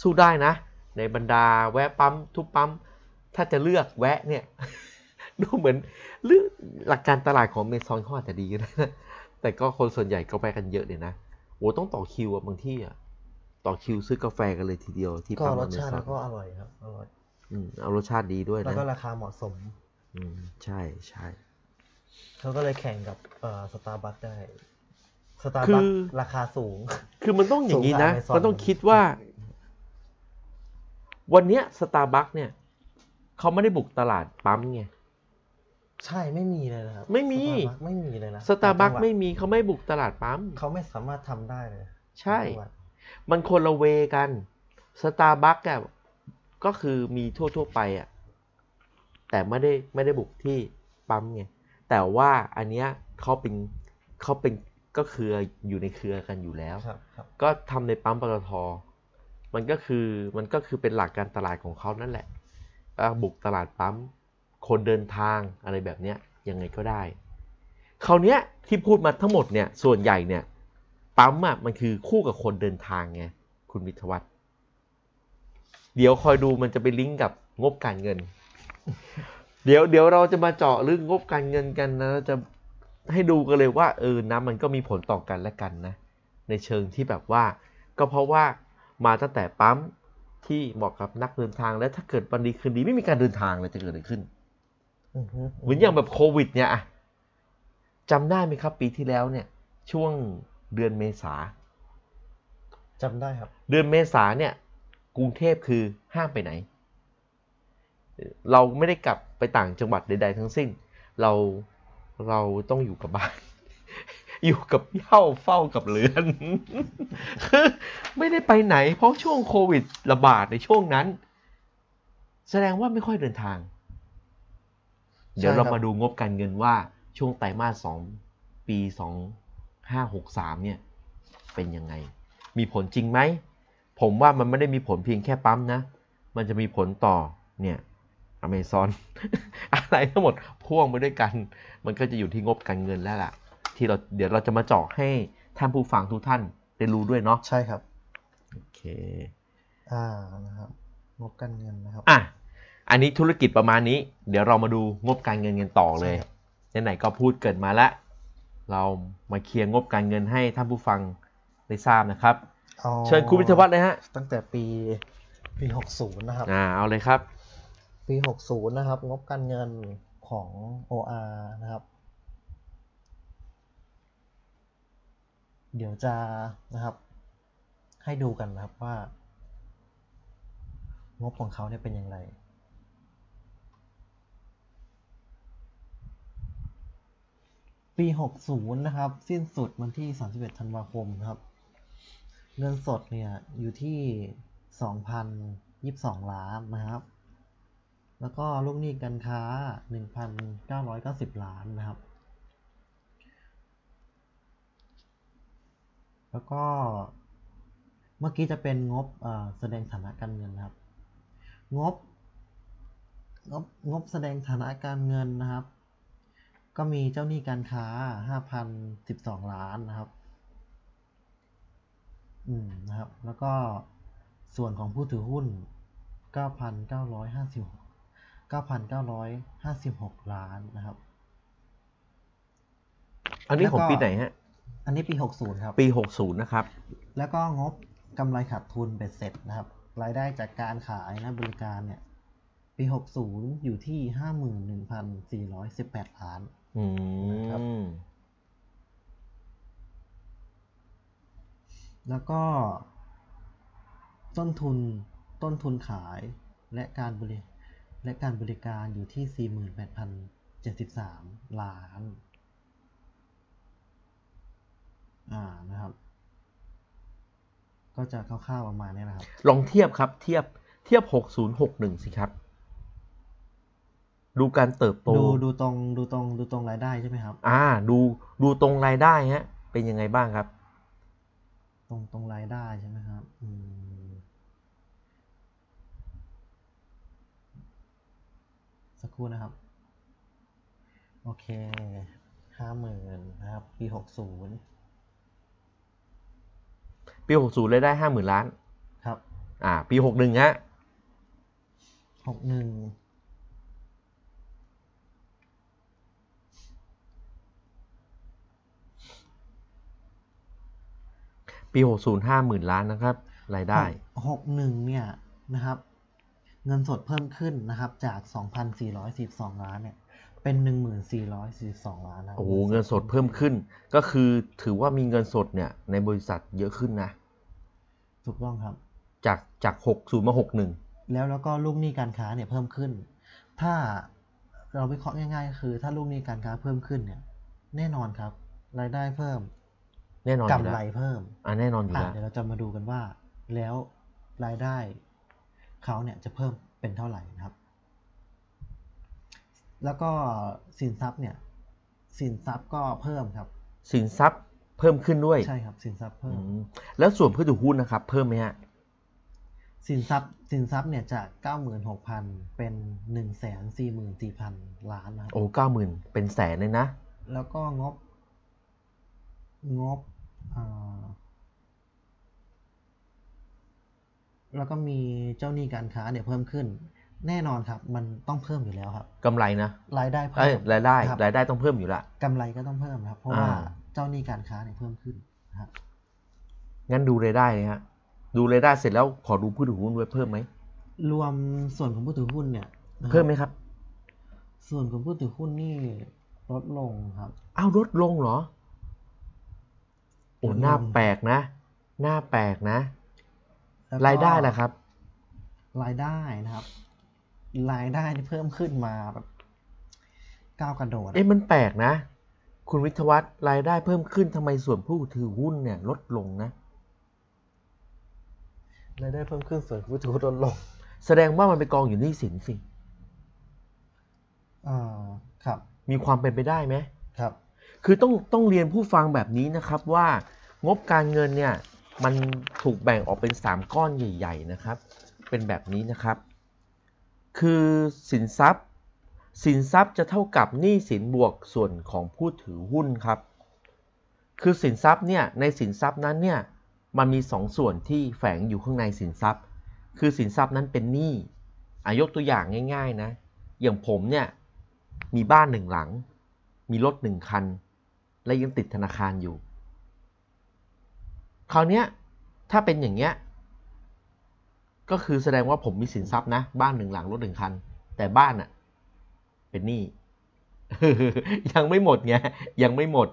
สู้ได้นะ ในบรรดาแวะปั๊มทุกปั๊ม ถ้าจะเลือกแวะเนี่ย ดูเหมือนเรื่องหลักการตลาดของเมซอนเขาอาจจะดีก็ได้นะแต่ก็คนส่วนใหญ่ก็แวะกันเยอะเลยนะโอ้ต้องต่อคิวอะบางที่อะต่อคิวซื้อกาแฟกันเลยทีเดียวที่ก็ปั๊มรอสเมชาติซอนก็อร่อยครับอร่อยอืมเอารสชาติดีด้วยแล้วนะก็ราคาเหมาะสม อืมใช่ใช่เขาก็เลยแข่งกับเอ่อสตาร์บัคได้ สตาร์คืบัคอราคาสูง คือมันต้องอย่างนี้นะสูงกว่า Amazon มันต้องคิดว่า วันเนี้ยสตาร์บัคเนี่ยเขาไม่ได้บุกตลาดปั๊มไงใช่ไม่มีเลยนะครับไม่มีสตาร์บัคไม่มีเลยนะสตาร์บัคต่างจังหวัดไม่มีเขาไม่บุกตลาดปั๊มเขาไม่สามารถทำได้เลย ใช่ต่างจังหวัดมันคนละเวกันสตาร์บัคอะก็คือมีทั่ว ๆ ไปอะแต่ไม่ได้ไม่ได้บุกที่ปั๊มไงแต่ว่าอันเนี้ยเขาเป็นเขาเป็น ก็คืออยู่ในเครือกันอยู่แล้วครับครับก็ทำในปั๊มปตท มันก็คือมันก็คือเป็นหลักการตลาดของเขานั่นแหละก็บุกตลาดปั๊ม คนเดินทางอะไรแบบเนี้ยยังไงก็ได้คราวเนี้ยที่พูดมาทั้งหมดเนี่ยส่วนใหญ่เนี่ยปั๊มอะมันคือคู่กับคนเดินทางไงคุณวิทยวัฒน์เดี๋ยวคอยดูมันจะไปลิงก์กับงบการเงิน เดี๋ยวเดี๋ยวเราจะมาเจาะเรื่องงบการเงินกันนะเราจะ ให้ดูกันเลยว่าเออนะมันก็มีผลต่อกันและกันนะ ในเชิงที่แบบว่า ก็เพราะว่ามาตั้งแต่ปั๊มที่เหมาะกับนักเดินทางและถ้าเกิดวันดีคืนดีไม่มีการเดินทางเลยจะเกิดอะไรขึ้นอือฮึเหมือนอย่างแบบโควิด เนี่ยอะจำได้ไหมครับ ปีที่แล้วเนี่ย ช่วงเดือนเมษาจำได้ครับ เดือนเมษาเนี่ย กรุงเทพคือห้ามไปไหน เราไม่ได้กลับไปต่างจังหวัดใด ๆ ทั้งสิ้น เรา เราต้องอยู่กับบ้าน อยู่กับเหย้าเฝ้ากับเรือนคือไม่ได้ไปไหน เพราะช่วงโควิดระบาดในช่วงนั้น แสดงว่าไม่ค่อยเดินทาง เดี๋ยวใช่ครัเราบมาดูงบการเงินว่าช่วงไตรมาสสองปีสองห้าหกสามเนี่ย เป็นยังไง มีผลจริงไหม ผมว่ามันไม่ได้มีผลเพียงแค่ปั๊มนะ มันจะมีผลต่อเนี่ย อเมซอนอะไรทั้งหมดพ่วงไปด้วยกัน มันก็จะอยู่ที่งบการเงินแล้วล่ะ ที่เราเดี๋ยวเราจะมาเจาะให้ท่านผู้ฟังทุกท่านได้รู้ด้วยเนาะใช่ครับโอเคอ่านะครับงบการเงินนะครับอะอันนี้ธุรกิจประมาณนี้ เดี๋ยวเรามาดูงบการเงินกันต่อเลยใช่ครับไหนๆก็พูดเกิดมาแล้วเรามาเคลียร์งบการเงินให้ท่านผู้ฟังได้ทราบนะครับอาเชิญคุณวิทยาวัฒน์เลยฮะ ตั้งแต่ปีปีหกศูนย์นะครับ อ่า เอาเลยครับ ปีหกศูนย์นะครับ งบการเงินของ OR นะครับ เดี๋ยวจะนะครับ ให้ดูกันนะครับว่า งบของเขาเนี่ยเป็นอย่างไรปี 60 นะครับ สิ้นสุดวันที่ 31 ธันวาคมนะครับ เงินสดเนี่ย อยู่ที่ 2,022 ล้านนะครับ แล้วก็ลูกหนี้การค้า 1,990 ล้านนะครับ แล้วก็เมื่อกี้จะเป็นงบแสดงฐานะการเงินนะครับ งบงบงบแสดงฐานะการเงินนะครับ ก็มีเจ้าหนี้การค้า 5,012 ล้านนะครับ อืมนะครับ แล้วก็ส่วนของผู้ถือหุ้น 9,956 9,956 ล้านนะครับ อันนี้ของแล้วก็ปีไหนฮะ อันนี้ปี 60 ครับ ปี 60 นะครับ แล้วก็งบกำไรขาดทุนเบ็ดเสร็จนะครับ รายได้จากการขายและบริการเนี่ย ปี 60 อยู่ที่ 51,418 ล้านอืนะครับมแล้วก็ ต้นทุนต้นทุนขายและการบริ และการบริการอยู่ที่ 48,073 ล้าน อ่า นะครับ ก็จะคร่าวๆประมาณนี้นะครับ ลองเทียบครับ เทียบ เทียบ 60 61 สิครับ ดูการเติบโต ดู ดูตรง ดูตรง ดูตรงรายได้ใช่ไหมครับ อ่า ดู ดูตรงรายได้ฮะ เป็นยังไงบ้างครับ ตรง ตรงรายได้ใช่ไหมครับ อืม สัก ครู่นะครับ โอเคห้าหมื่นนะครับ ปีหกศูนย์ปี60รายได้50,000ล้าน ครับ อ่า ปี61ฮะหกหนึ่งปี60 50,000ล้านนะครับรายได้หกหนึ่งเนี่ยนะครับ เงินสดเพิ่มขึ้นนะครับ จากสองพันสี่ร้อยสิบสองล้านเนี่ย เป็นหนึ่งหมื่นสี่ร้อยสี่สองล้านนะครับโอ้โหเงินสดเพิ่มขึ้น ก็คือถือว่ามีเงินสดเนี่ยในบริษัทเยอะขึ้นนะ ถูกต้องครับ จากจาก 60 มา 61 แล้วแล้วก็ลูกหนี้การค้าเนี่ยเพิ่มขึ้น ถ้าเราวิเคราะห์ง่ายๆก็คือ ถ้าลูกหนี้การค้าเพิ่มขึ้นเนี่ย แน่นอนครับ รายได้เพิ่ม แน่นอนอยู่กำแล้วไรเพิ่ม อ่าแน่นอนอยู่อะแล้วเดี๋ยวเราจะมาดูกันว่า แล้วรายได้ เขาเนี่ยจะเพิ่มเป็นเท่าไหร่นะครับ แล้วก็สินทรัพย์เนี่ย สินทรัพย์ก็เพิ่มครับ สินทรัพย์เพิ่มขึ้นด้วยใช่ครับ สินทรัพย์เพิ่อืมมแล้วส่วนผู้ถือหุ้นนะครับ เพิ่มไหมฮะสินทรัพย์สินทรัพย์เนี่ยจากเก้าหมื่นหกพันเป็นหนึ่งแสนสี่หมื่นสี่พันล้านนะครับโอ้เก้าหมื่นเป็นแสนเลยนะ แล้วก็งบ งบอ่า แล้วก็มีเจ้าหนี้การค้าเนี่ยเพิ่มขึ้น แน่นอนครับ มันต้องเพิ่มอยู่แล้วครับกำไรนะรายได้เพิ่เอ้ยมรายได้ครับรายได้ต้องเพิ่มอยู่ละ กำไรก็ต้องเพิ่มนะครับ เพราะอ่าว่า เจ้าหนี้การค้าเนี่ยเพิ่มขึ้นนะครับงั้นดูรายได้เลยฮะดูรายได้เสร็จแล้วขอดูผู้ถือหุ้นด้วยเพิ่มไหมรวมส่วนของผู้ถือหุ้นเนี่ยนะครับเพิ่มไหมครับส่วนของผู้ถือหุ้นนี่ลดลงครับ อ้าวลดลงเหรอโอ้ลดลง หน้าแปลกนะ หน้าแปลกนะ แล้วก็รายได้ล่ะครับ รายได้นะครับ รายได้ที่เพิ่มขึ้นมาแบบก้าวกระโดดเอ๊ะมันแปลกนะ คุณวิทยวัฒน์รายได้เพิ่มขึ้นทำไมส่วนผู้ถือหุ้นเนี่ย ลดลงนะรายได้เพิ่มขึ้นส่วนผู้ถือหุ้นลดลง แสดงว่ามันไปกองอยู่หนี้สินสิอ่าครับ มีความเป็นไปได้ไหมครับ คือต้องต้องเรียนผู้ฟังแบบนี้นะครับว่างบการเงินเนี่ย มันถูกแบ่งออกเป็น 3 ก้อนใหญ่ ๆ นะครับ เป็นแบบนี้นะครับ คือสินทรัพย์ สินทรัพย์จะเท่ากับหนี้สินบวกส่วนของผู้ถือหุ้นครับ คือสินทรัพย์เนี่ย ในสินทรัพย์นั้นเนี่ย มันมี 2ส่วนที่แฝงอยู่ข้างในสินทรัพย์ คือสินทรัพย์นั้นเป็นหนี้อายกตัวอย่างง่าย ๆ นะ อย่างผมเนี่ยมีบ้านหนึ่งหลัง มีรถหนึ่งคัน และยังติดธนาคารอยู่ คราวเนี้ยถ้าเป็นอย่างเงี้ยก็คือแสดงว่าผมมีสินทรัพย์นะ บ้านหนึ่งหลังรถหนึ่งคัน แต่บ้านอะเป็นหนี้ยังไม่หมดไงยังไม่หมด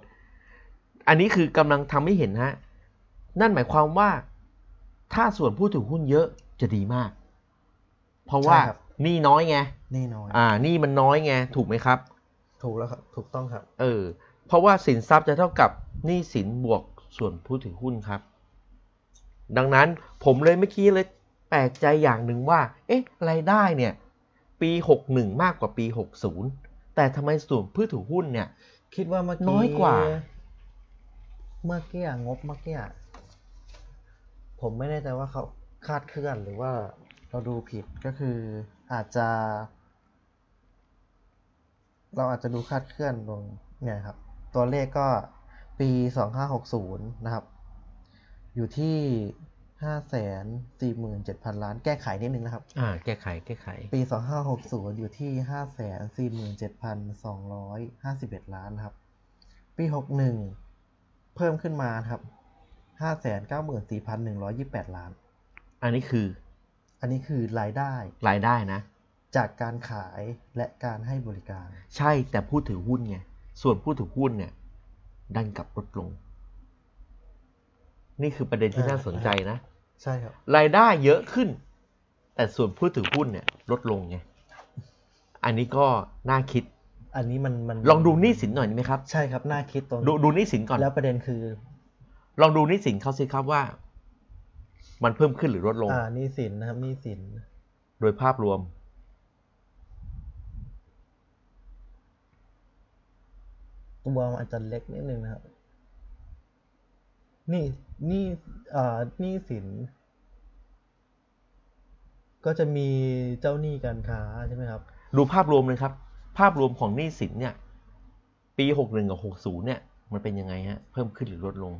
อันนี้คือกำลังทำให้เห็นฮะนั่นหมายความว่าถ้าส่วนผู้ถือหุ้นเยอะจะดีมาก เพราะว่าใช่ครับหนี้น้อยไงนี่น้อย อ่าหนี้มันน้อยไง ถูกไหมครับ ถูกแล้วครับ ถูกต้องครับ เออ เพราะว่าสินทรัพย์จะเท่ากับหนี้สินบวก ส่วนผู้ถือหุ้นครับ ดังนั้นผมเลยเมื่อกี้เลยแปลกใจอย่างหนึ่งว่า เอ๊ะรายได้เนี่ยปี 61 มากกว่าปี 60 แต่ทำไมส่วนผู้ถือหุ้นเนี่ย คิดว่าเมื่อกี้น้อยกว่า เมื่อกี้งบเมื่อกี้ผมไม่แน่ใจว่าเขาคาดเคลื่อนหรือว่าเราดูผิดก็คืออาจจะ เราอาจจะดูคาดเคลื่อนลงเนี่ยครับ ตัวเลขก็ ปี 2560 นะครับ อยู่ที่547,000ล้าน แก้ไขนิดนึงนะครับ อ่า แก้ไข แก้ไข ปี2560อยู่ที่547,251ล้านนะครับ ปี61เพิ่มขึ้นมานะครับ594,128ล้าน อันนี้คือ อันนี้คือรายได้ รายได้นะ จากการขายและการให้บริการ ใช่ แต่ผู้ถือหุ้นไง ส่วนผู้ถือหุ้นเนี่ย ดันกลับลดลง นี่คือประเด็นที่อ่าน่าสนใจนะ ใช่ครับ รายได้เยอะขึ้น แต่ส่วนผู้ถือหุ้นเนี่ย ลดลงไง อันนี้ก็น่าคิด อันนี้มันมันลองดูหนี้สินหน่อยได้ไหมครับ ใช่ครับน่าคิดตรงดูดูหนี้สินก่อน แล้วประเด็นคือ ลองดูหนี้สินเขาสิครับว่า มันเพิ่มขึ้นหรือลดลง อ่าหนี้สินนะครับหนี้สิน โดยภาพรวม ตัวมันอาจจะเล็กนิดนึงนะครับนี่นี่เอ่อหนี้สิน ก็จะมีเจ้าหนี้การค้าใช่ไหมครับ ดูภาพรวมเลยครับ ภาพรวมของหนี้สินเนี่ย ปีหกหนึ่งกับหกศูนย์เนี่ย มันเป็นยังไงฮะ เพิ่มขึ้นหรือลดลง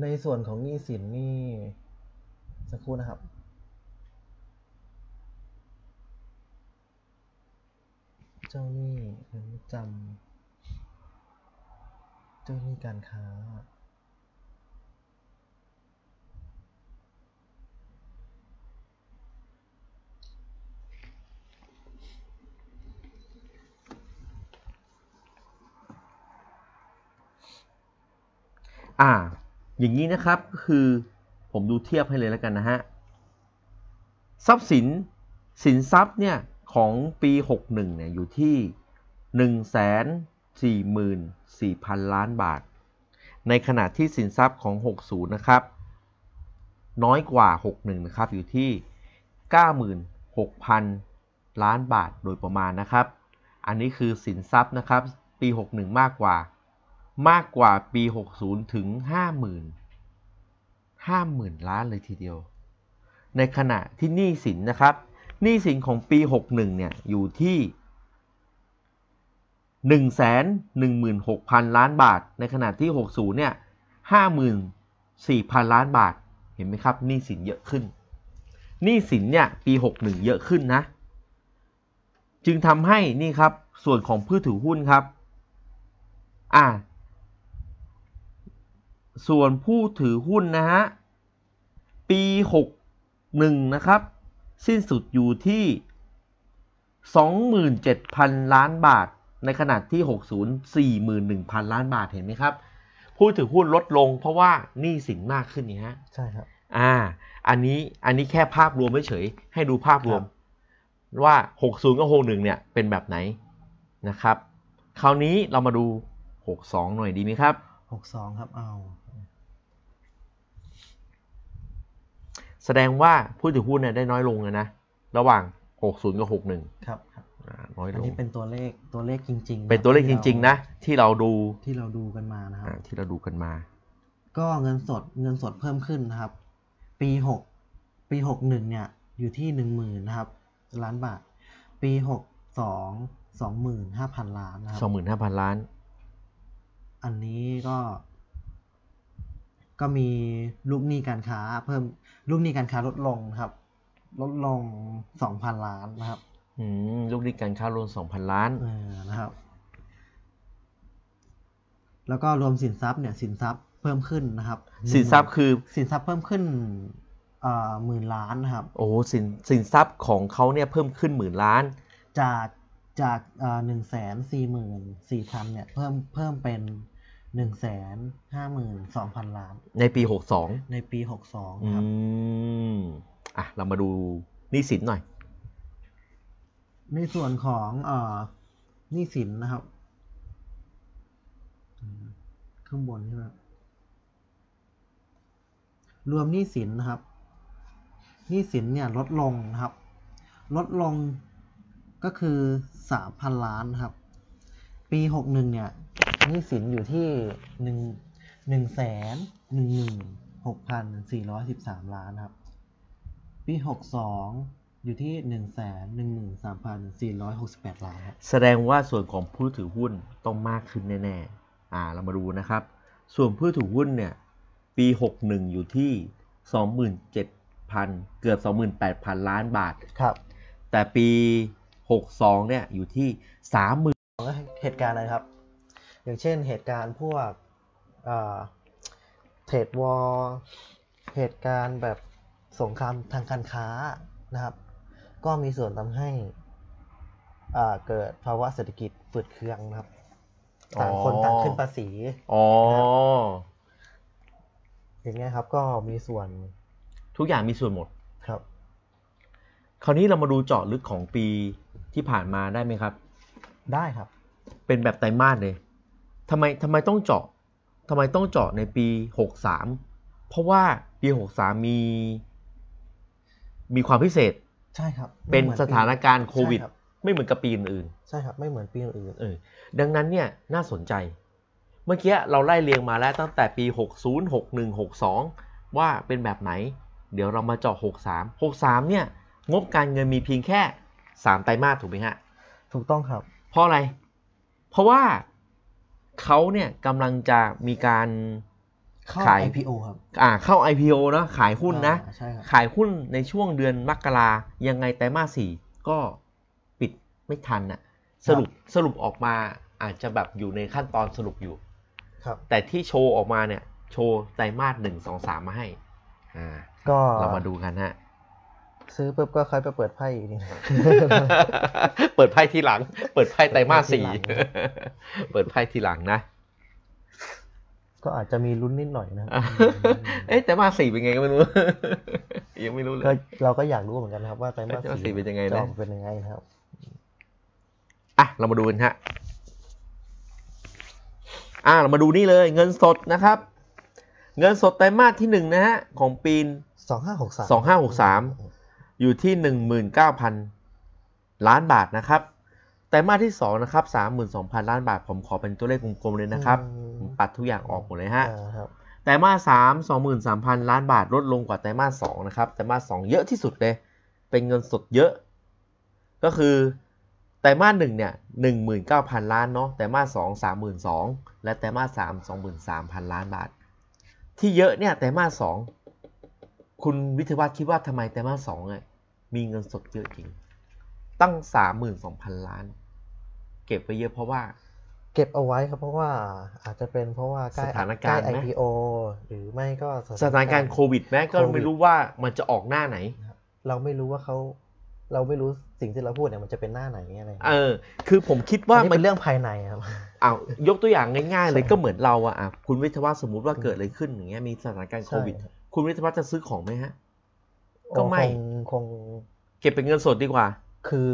ในส่วนของหนี้สินนี่สักครู่นะครับ จ้าหนี้เงินประจำเจ้าหนี้การค้าอ่า อย่างนี้นะครับก็คือผมดูเทียบให้เลยแล้วกันนะฮะ ทรัพย์สินสินทรัพย์เนี่ย ของปี 61 เนี่ยอยู่ที่ 144,000 ล้านบาท ในขณะที่สินทรัพย์ของ 60 นะครับ น้อยกว่า 61 นะครับ อยู่ที่ 96,000 ล้านบาทโดยประมาณนะครับ อันนี้คือสินทรัพย์นะครับ ปี 61 มากกว่า มากกว่าปี 60 ถึง 50,000 50,000 ล้านเลยทีเดียว ในขณะที่หนี้สินนะครับ หนี้สินของปี 61 เนี่ย อยู่ที่ 116,000 ล้านบาท ในขณะที่ 60 เนี่ย 54,000 ล้านบาท เห็นไหมครับ หนี้สินเยอะขึ้น หนี้สินเนี่ย ปี 61 เยอะขึ้นนะ จึงทำให้นี่ครับ ส่วนของผู้ถือหุ้นครับ อ่า ส่วนผู้ถือหุ้นนะฮะ ปีหกหนึ่งนะครับ สิ้นสุดอยู่ที่สองหมื่นเจ็ดพันล้านบาท ในขณะที่หกศูนย์สี่หมื่นหนึ่งพันล้านบาทเห็นไหมครับ ผู้ถือหุ้นลดลงเพราะว่าหนี้สินมากขึ้นนี่ฮะใช่ครับอ่า อันนี้อันนี้แค่ภาพรวมเฉยๆให้ดูภาพรวม ว่า 60 กับ 61 เนี่ยเป็นแบบไหนนะครับ คราวนี้เรามาดู 62 หน่อยดีไหมครับหกสองครับเอา แสดงว่าผู้ถือหุ้นเนี่ยได้น้อยลงเลยนะ ระหว่าง 60 กับ 61 ครับครับอ่าน้อยอันลงนี้เป็นตัวเลขตัวเลขจริง ๆ เป็นตัวเลขจริง ๆ นะ ที่เราดูที่เราดูกันมานะครับอ่าที่เราดูกันมา ก็เงินสดเงินสดเพิ่มขึ้นนะครับ ปีหกปีหกหนึ่งเนี่ยอยู่ที่หนึ่งหมื่นนะครับล้านบาท ปีหกสองสองหมื่นห้าพันล้านนะครับ25,000 ล้าน อันนี้ก็ ก็มีลูกหนี้การค้า เพิ่มลูกหนี้การค้าลดลงนะครับ ลดลงสองพันล้านนะครับอืมลูกหนี้การค้ารวม2,000ล้านเออนะครับ แล้วก็รวมสินทรัพย์เนี่ย สินทรัพย์เพิ่มขึ้นนะครับ สินทรัพย์คือสินทรัพย์เพิ่มขึ้นเอ่อหมื่นล้านนะครับ โอ้โหสินสินทรัพย์ของเขาเนี่ยเพิ่มขึ้นหมื่นล้าน จากจากหนึ่งแสนสี่หมื่นสี่พันเนี่ยเพิ่มเพิ่มเป็น หนึ่งแสนห้าหมื่นสองพันล้าน ในปี62ในปีหกสองอืครับมอะ เรามาดูหนี้สินหน่อย ในส่วนของเอ่อหนี้สินนะครับอืมข้างบนใช่ไหมครับรวมหนี้สินนะครับหนี้สินเนี่ยลดลงนะครับ ลดลงก็คือสามพันล้านนะครับ ปีหกหนึ่งเนี่ยห นี้สินอยู่ที่หนึ่งหนึ่งแสนหนึ่งหมื่นหกพันสี่ร้อยสิบสามล้านนะครับ ปีหกสองอยู่ที่หนึ่งแสนหนึ่งหมื่นสามพันสี่ร้อยหกสิบแปดล้านครับแสดงว่าส่วนของผู้ถือหุ้นต้องมากขึ้นแน่ๆ อ่าเรามาดูนะครับ ส่วนผู้ถือหุ้นเนี่ย ปี61อยู่ที่27,000เกือบ28,000ล้านบาท ครับ แต่ปี62เนี่ยอยู่ที่30,000เหตุการณ์อะไรครับ อย่างเช่นเหตุการณ์พวกเทรดวอลเหตุการณ์แบบสงครามทางการค้านะครับ ก็มีส่วนทำให้อ่าเกิดภาวะเศรษฐกิจฝืดเคืองนะครับต่างคนต่างขึ้นภาษีอ๋ออย่างเงี้ยครับก็มีส่วนทุกอย่างมีส่วนหมดครับ คราวนี้เรามาดูเจาะลึกของปีที่ผ่านมาได้ไหมครับ ได้ครับ เป็นแบบไตรมาสเลย ทำไมทำไมต้องเจาะทำไมต้องเจาะในปี 63 เพราะว่าปี 63 มี มีความพิเศษ ใช่ครับเป็นไม่หมือสถานการณ์โควิดใช่รับไม่เหมือนกับปีอื่นใช่ครับ ไม่เหมือนปีอื่นๆเออดังนั้นเนี่ยน่าสนใจ เมื่อกี้เราไล่เรียงมาแล้วตั้งแต่ปี 60 61 62 ว่าเป็นแบบไหน เดี๋ยวเรามาเจาะ 63 63 เนี่ย งบการเงินมีเพียงแค่ 3 ไตรมาสถูกไหมฮะ ถูกต้องครับ เพราะอะไร เพราะว่า เขาเนี่ยกำลังจะมีการเข้า ขาย IPO ครับ อ่าเข้า IPO นะขายหุ้นนะ อ่าใช่ครับ ขายหุ้นในช่วงเดือนมกรายังไงไตรมาสสี่ก็ปิดไม่ทันน่ะสรุปสรุปออกมาอาจจะแบบอยู่ในขั้นตอนสรุปอยู่ ครับ แต่ที่โชว์ออกมาเนี่ย โชว์ไตรมาสหนึ่งสองสามมาให้ อ่า ก็เรามาดูกันฮะ ซื้อปุ๊บก็ค่อยไปเปิดไพ่อีกทีเปิดไพ่ทีหลัง เปิดไพ่ไตรมาสสี่เปิดไพ่ทีหลังเปิดไพ่ทีหลังนะ ก็อาจจะมีลุ้นนิดหน่อยนะครับเอ๊ะแต่มาสสี่เป็นไงก็ไม่รู้ ยังไม่รู้เลยก็เราก็อยากรู้เหมือนกันนะครับว่าไตรมาสไตรมาสสี่เป็นยังไงนะจะออกเป็นยังไงนะครับ อะเรามาดูกันฮะ อะเรามาดูนี่เลย เงินสดนะครับ เงินสดไตรมาสที่หนึ่งนะฮะของปีสองห้าหกสามสองห้าหกสาม อยู่ที่หนึ่งหมื่นเก้าพันล้านบาทนะครับไตรมาสที่สองนะครับสามหมื่นสองพันล้านบาท ผมขอเป็นตัวเลขกลมๆเลยนะครับผมปัดทุกอย่างออกหมดเลยฮะอ่าครับไตรมาสสามสองหมื่นสามพันล้านบาทลดลงกว่าไตรมาสสองนะครับไตรมาสสองเยอะที่สุดเลย เป็นเงินสดเยอะ ก็คือไตรมาสหนึ่งเนี่ยหนึ่งหมื่นเก้าพันล้านเนาะไตรมาสสองสามหมื่นสองและไตรมาสสามสองหมื่นสามพันล้านบาท ที่เยอะเนี่ยไตรมาสสอง คุณวิทยาวัฒน์คิดว่าทำไมไตรมาสสองอะมีเงินสดเยอะจริง ตั้งสามหมื่นสองพันล้าน เก็บไว้เยอะเพราะว่า เก็บเอาไว้ครับเพราะว่าอาจจะเป็นเพราะว่าใกล้สถานการณ์ใกล้ไหม IPO หรือไม่ก็สถานการณ์โควิดแม้ก็โควิดไม่รู้ว่ามันจะออกหน้าไหน เราไม่รู้ว่าเขาเราไม่รู้สิ่งที่เราพูดเนี่ยมันจะเป็นหน้าไหนอะไรอย่างเอเงี้ยอคือผมคิดว่าอันนี้มัเป็นนเรื่องภายในครับอ้าวยกตัวอย่างง่าย ๆ เลยใช่ก็เหมือนเราอะอะคุณวิทยาวัฒน์สมมุติว่าเกิดอะไรขึ้นอย่างเงี้ยมีสถานการณ์โควิดใช่ ครับคุณวิทยาวัฒน์จะซื้อของไหมฮะ ก็ไม่คงคงเก็บเป็นเงินสดดีกว่า คือ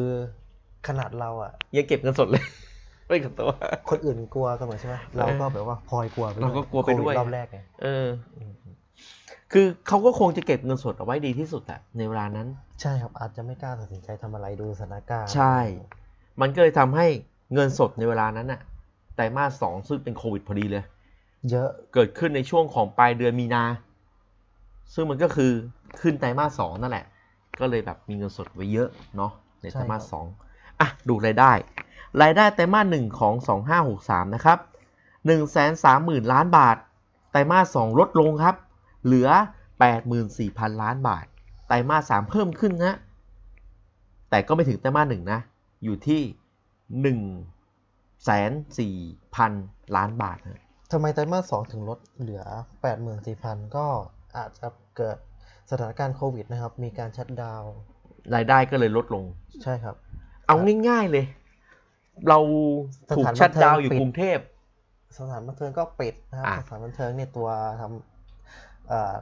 ขนาดเราอะยังเก็บเงินสดเลยไม่กับตัว คนอื่นกลัวกันหมดใช่ไหมเราก็แบบว่าพลอยกลัวไปด้วยเราก็กลัวไปด้วยโครอบแรกไงเอออืมคือเขาก็คงจะเก็บเงินสดเอาไว้ดีที่สุดอะในเวลานั้น ใช่ครับอาจจะไม่กล้าตัดสินใจทำอะไรดูสถานการณ์ใช่ มันก็เลยทำให้เงินสดในเวลานั้นอะไตรมาสสองซึ่งเป็นโควิดพอดีเลย เยอะเกิดขึ้นในช่วงของปลายเดือนมีนา ซึ่งมันก็คือขึ้นไตรมาสสองนั่นแหละ ก็เลยแบบมีเงินสดไว้เยอะเนาะในไตรมาสสองอะดูรายได้ รายได้ไตรมาสหนึ่งของสองห้าหกสามนะครับหนึ่งแสนสามหมื่นล้านบาท ไตรมาสสองลดลงครับ เหลือแปดหมื่นสี่พันล้านบาท ไตรมาสสามเพิ่มขึ้นนะแต่ก็ไม่ถึงไตรมาสหนึ่งนะ อยู่ที่หนึ่งแสนสี่พันล้านบาทนะทำไมไตรมาสสองถึงลดเหลือแปดหมื่นสี่พันก็ อาจจะเกิดสถานการณ์โควิดนะครับ มีการชัดดาวน์รายได้ก็เลยลดลง ใช่ครับ เอาง่ายๆเลย เราถูกสถานบันเทิงชัดดาวน์อยู่ปิดกรุงเทพ สถานบันเทิงก็ปิดนะครับอะสถานบันเทิงเนี่ยตัวทำเอ่อ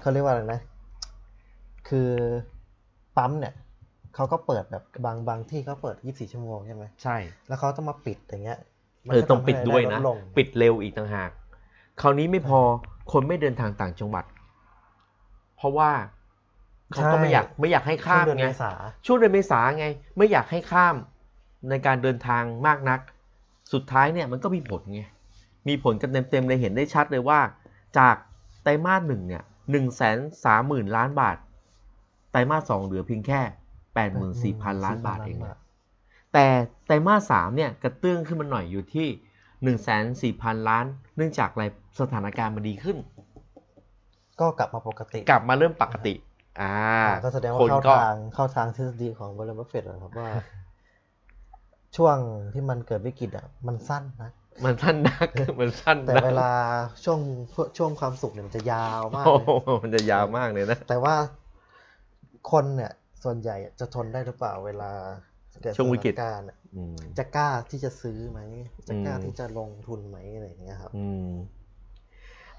เขาเรียกว่าอะไรนะ คือปั๊มเนี่ยเขาก็เปิดแบบบางบางที่เขาเปิด 24 ชั่วโมงใช่ไหมใช่ แล้วเขาต้องมาปิดอย่างเงี้ยมันเออก็ต้องทำให้ปิดด้วยนะรายไลงปิดเร็วอีกต่างหาก คราวนี้ไม่พอคนไม่เดินทางต่างจังหวัดเพ ราะว่าเขาก็ไม่อยากไม่อยากให้ช่วข้างมเดือนไงเมษาช่วงเดือนเมษาไง ไม่อยากให้ข้ามในการเดินทางมากนัก สุดท้ายเนี่ยมันก็มีผลไงมีผลกันเต็มๆเลยเห็นได้ชัดเลยว่า จากไตรมาสหนึ่งเนี่ยหนึ่งแสนสามหมื่นล้านบาท ไตรมาสสองเหลือเพียงแค่แปดหมื่นสี่พันล้านบาทเองนะแต่ไตรมาสสามเนี่ยกระเตื้องขึ้นมาหน่อยอยู่ที่หนึ่งแสนสี่พันล้าน เนื่องจากอะไรสถานการณ์มันดีขึ้น ก็กลับมาปกติ กลับมาเริ่มปกติ อ่าอ่าก็แสดงว่าคนเข้าก็ทางเข้าทางทฤษฎีของบร n บัฟเฟตต์ครับว่า ช่วงที่มันเกิดวิกฤตอะ มันสั้นนะมันสั้นนัก มันสั้นแต่นักเวลาช่วงช่วงความสุขเนี่ยมันจะยาวมากโอ้เลยโหมันจะยาวมากเลยนะ แต่ว่าคนเนี่ย ส่วนใหญ่จะทนได้หรือเปล่าเวลาเกิดช่วงวิกฤตสถานการณ์อะอืมจะกล้าที่จะซื้อไหม จะกล้าอืมที่จะลงทุนไหมอะไรอย่างเงี้ยครับ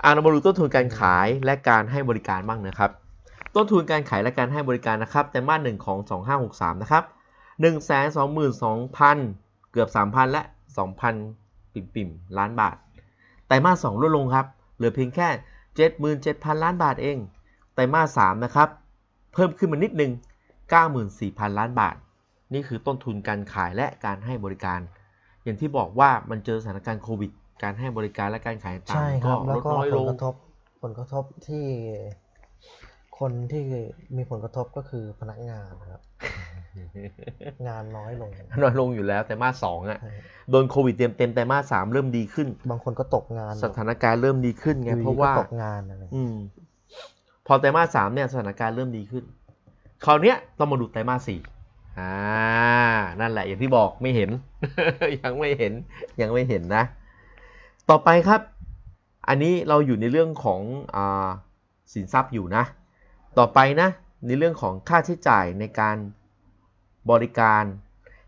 อ่าเรามาดูต้นทุนการขายและการให้บริการบ้างนะครับ ต้นทุนการขายและการให้บริการนะครับแต่มาหนึ่งของ 2563 นะครับ 122,000 เกือบ 3,000 และ 2,000 ปิ่มปิ่มๆล้านบาทไตรมาส2ลดลงครับ เหลือเพียงแค่ 77,000 ล้านบาทเองไตรมาส3นะครับ เพิ่มขึ้นมานิดนึง 94,000 ล้านบาท นี่คือต้นทุนการขายและการให้บริการ อย่างที่บอกว่ามันเจอสถานการณ์โควิด การให้บริการและการขายต่างใช่ๆคก็รับแล้วลดก็น้อยผลลงกระทบผลกระทบที่คนที่มีผลกระทบก็คือพนักงานนะครับ งานน้อยลงน้อยลงอยู่แล้ว แต่มาสสองอะใช่โดนโควิดเต็มเต็มๆแต่มาสสามเริ่มดีขึ้น บางคนก็ตกงาน สถานการณ์เริ่มดีขึ้นไงอยู่ดีเพราะว่าก็ตกงานอะไรอืม พอไตรมาสสามเนี่ยสถานการณ์เริ่มดีขึ้นคราวเนี้ยต้องมาดูไตรมาสสี่อ่า นั่นแหละอย่างที่บอกไม่เห็น ยังไม่เห็นยังไม่เห็นนะ ต่อไปครับ อันนี้เราอยู่ในเรื่องของอาสินทรัพย์อยู่นะ ต่อไปนะในเรื่องของค่าใช้จ่ายในการบริการ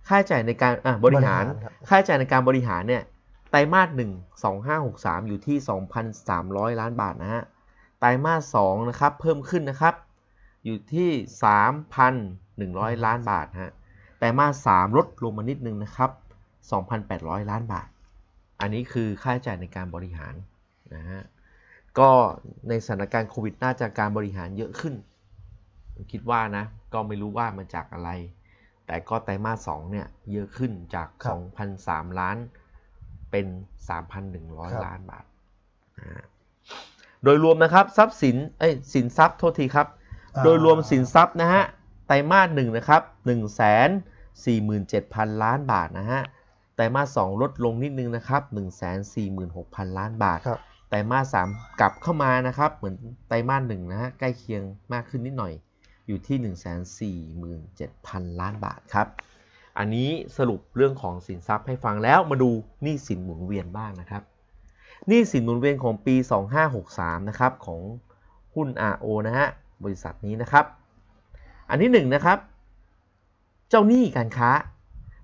ค่าใช้จ่ายในการอะบริหารครับค่าใช้จ่ายในการบริหารเนี่ยไตรมาสหนึ่งสองห้าหกสามอยู่ที่สองพันสามร้อยล้านบาทนะฮะไตรมาสสองนะครับเพิ่มขึ้นนะครับ อยู่ที่สามพันหนึ่งร้อยล้านบาทฮะไตรมาสสามลดลงมานิดนึงนะครับสองพันแปดร้อยล้านบาท อันนี้คือค่าใช้จ่ายในการบริหารนะฮะก็ในสถานการณ์โควิดน่าจะการบริหารเยอะขึ้น คิดว่านะ ก็ไม่รู้ว่ามาจากอะไร แต่ก็ไตรมาสสองเนี่ยเยอะขึ้นจากครับ2,003 ล้าน เป็นครับ3,100 ล้านบาทนะฮะโดยรวมนะครับทรัพย์สินเอ้ยสินทรัพย์โทษทีครับอ่าโดยรวมสินทรัพย์นะฮะไตรมาสหนึ่งนะครับ1 4 7 0 0 0ล้านบาทนะฮะ ไตรมาสสองลดลงนิดนึงนะครับ 1 4 6 0 0 0 ล้านบาทครับไตรมาสสามกลับเข้ามานะครับ เหมือนไตรมาสหนึ่งนะฮะ ใกล้เคียงมากขึ้นนิดหน่อย อยู่ที่ 1 4 7 0 0 0 ล้านบาทครับ อันนี้สรุปเรื่องของสินทรัพย์ให้ฟังแล้วมาดูหนี้สินหมุนเวียนบ้างนะครับ หนี้สินหมุนเวียนของปี 2563 นะครับของหุ้น RO นะฮะ บริษัทนี้นะครับ อันที่1นะครับ เจ้าหนี้การค้า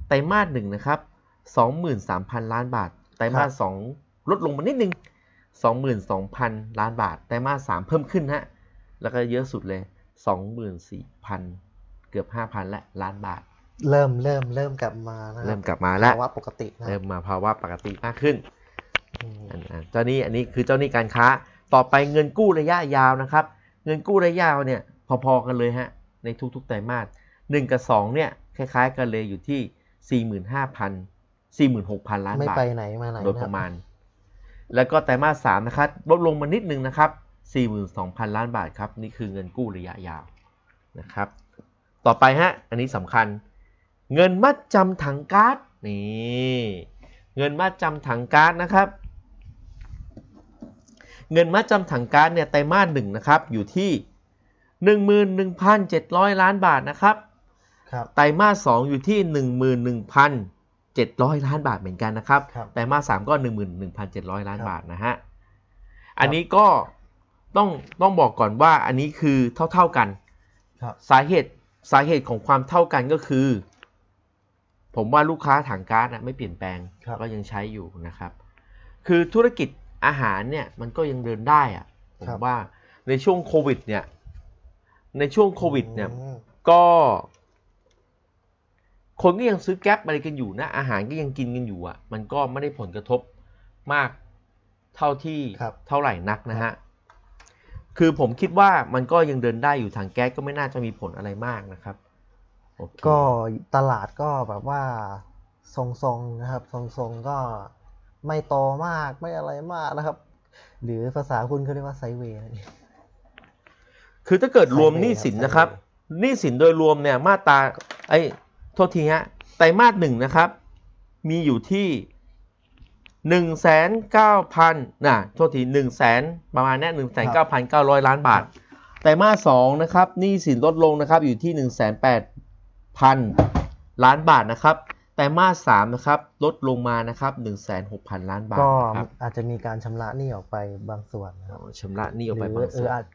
ไตรมาสหนึ่งนะครับ 23,000 ล้านบาท ไตรมาสสองลดลงมานิดนึง 22,000 ล้านบาท ไตรมาสสามเพิ่มขึ้นฮะ แล้วก็เยอะสุดเลย 24,000 เกือบ 5,000 และล้านบาท เริ่มเริ่มเริ่มกลับมานะคบเริ่มกลับมาแล้วภาวะปกตินะคเริ่รับมมาภาวะปกติมากขึ้นอืมอันอันเจ้าหนี้อันนี้คือเจ้าหนี้การค้า ต่อไปเงินกู้ระยะยาวนะครับ เงินกู้ระยะยาวเนี่ยพอๆกันเลยฮะ ในทุกๆไตรมาสหนึ่งกับสองเนี่ยคล้ายๆกันเลยอยู่ที่ 45,000 46,000 ล้านไม่บาทไปไหนมาไหนโดยประมาณ แล้วก็ไตรมาสสามนะครับลดลงมานิดนึงนะครับ 42,000 ล้านบาทครับ นี่คือเงินกู้ระยะยาวนะครับ ต่อไปฮะ อันนี้สำคัญ เงินมัดจำถังก๊าซนี่เงินมัดจำถังก๊าซนะครับ เงินมัดจำถังก๊าซเนี่ยไตรมาสหนึ่งนะครับอยู่ที่11,700 ล้านบาทนะครับครับไตรมาสสองอยู่ที่ 11,700 ล้านบาทเหมือนกันนะครับครับไตรมาสสามก็ 11,700 ล้านบาทนะฮะอันนี้ก็ต้องต้องบอกก่อนว่าอันนี้คือเท่าๆกันครับสาเหตุสาเหตุของความเท่ากันก็คือ ผมว่าลูกค้าถังก๊าซนะไม่เปลี่ยนแปลงครับก็ยังใช้อยู่นะครับ คือธุรกิจอาหารเนี่ยมันก็ยังเดินได้อะผมว่าในช่วงโควิดเนี่ยในช่วงโควิดเนี่ยอืมก็ คนก็ยังซื้อแก๊ปอะไรกันอยู่นะ อาหารก็ยังกินกันอยู่อะ มันก็ไม่ได้ผลกระทบมากเท่าที่ครับเท่าไหร่นักนะฮะ คือผมคิดว่ามันก็ยังเดินได้อยู่ทางแก๊สก็ไม่น่าจะมีผลอะไรมากนะครับโอเคก็ตลาดก็แบบว่าทรงๆนะครับทรงๆก็ไม่โตมากไม่อะไรมากนะครับ หรือภาษาคุณเขาเรียกว่าไซด์เวย์นั่นเองคือถ้าเกิดรวมไซด์หเวย์นี้สินครับนะครับไซด์เวย์หนี้สินโดยรวมเนี่ยมาตราไอ้ย โทษทีฮะไตรมาสหนึ่งนะครับ มีอยู่ที่หนึ่งแสนเก้าพันน่ะโทษทีหนึ่งแสนประมาณเนี้หนึ่งแสนเก้าพันเก้าร้อยล้านบาท ไตรมาสสองนะครับหนี้สินลดลงนะครับอยู่ที่หนึ่งแสนแปดพันล้านบาทนะครับไตรมาสสามนะครับลดลงมานะครับหนึ่งแสนหกพันล้านบาทก็นะครับอาจจะมีการชำระหนี้ออกไปบางส่วนนะครับชำระหนี้ออกไปหรืบางเอส่วอนอาจ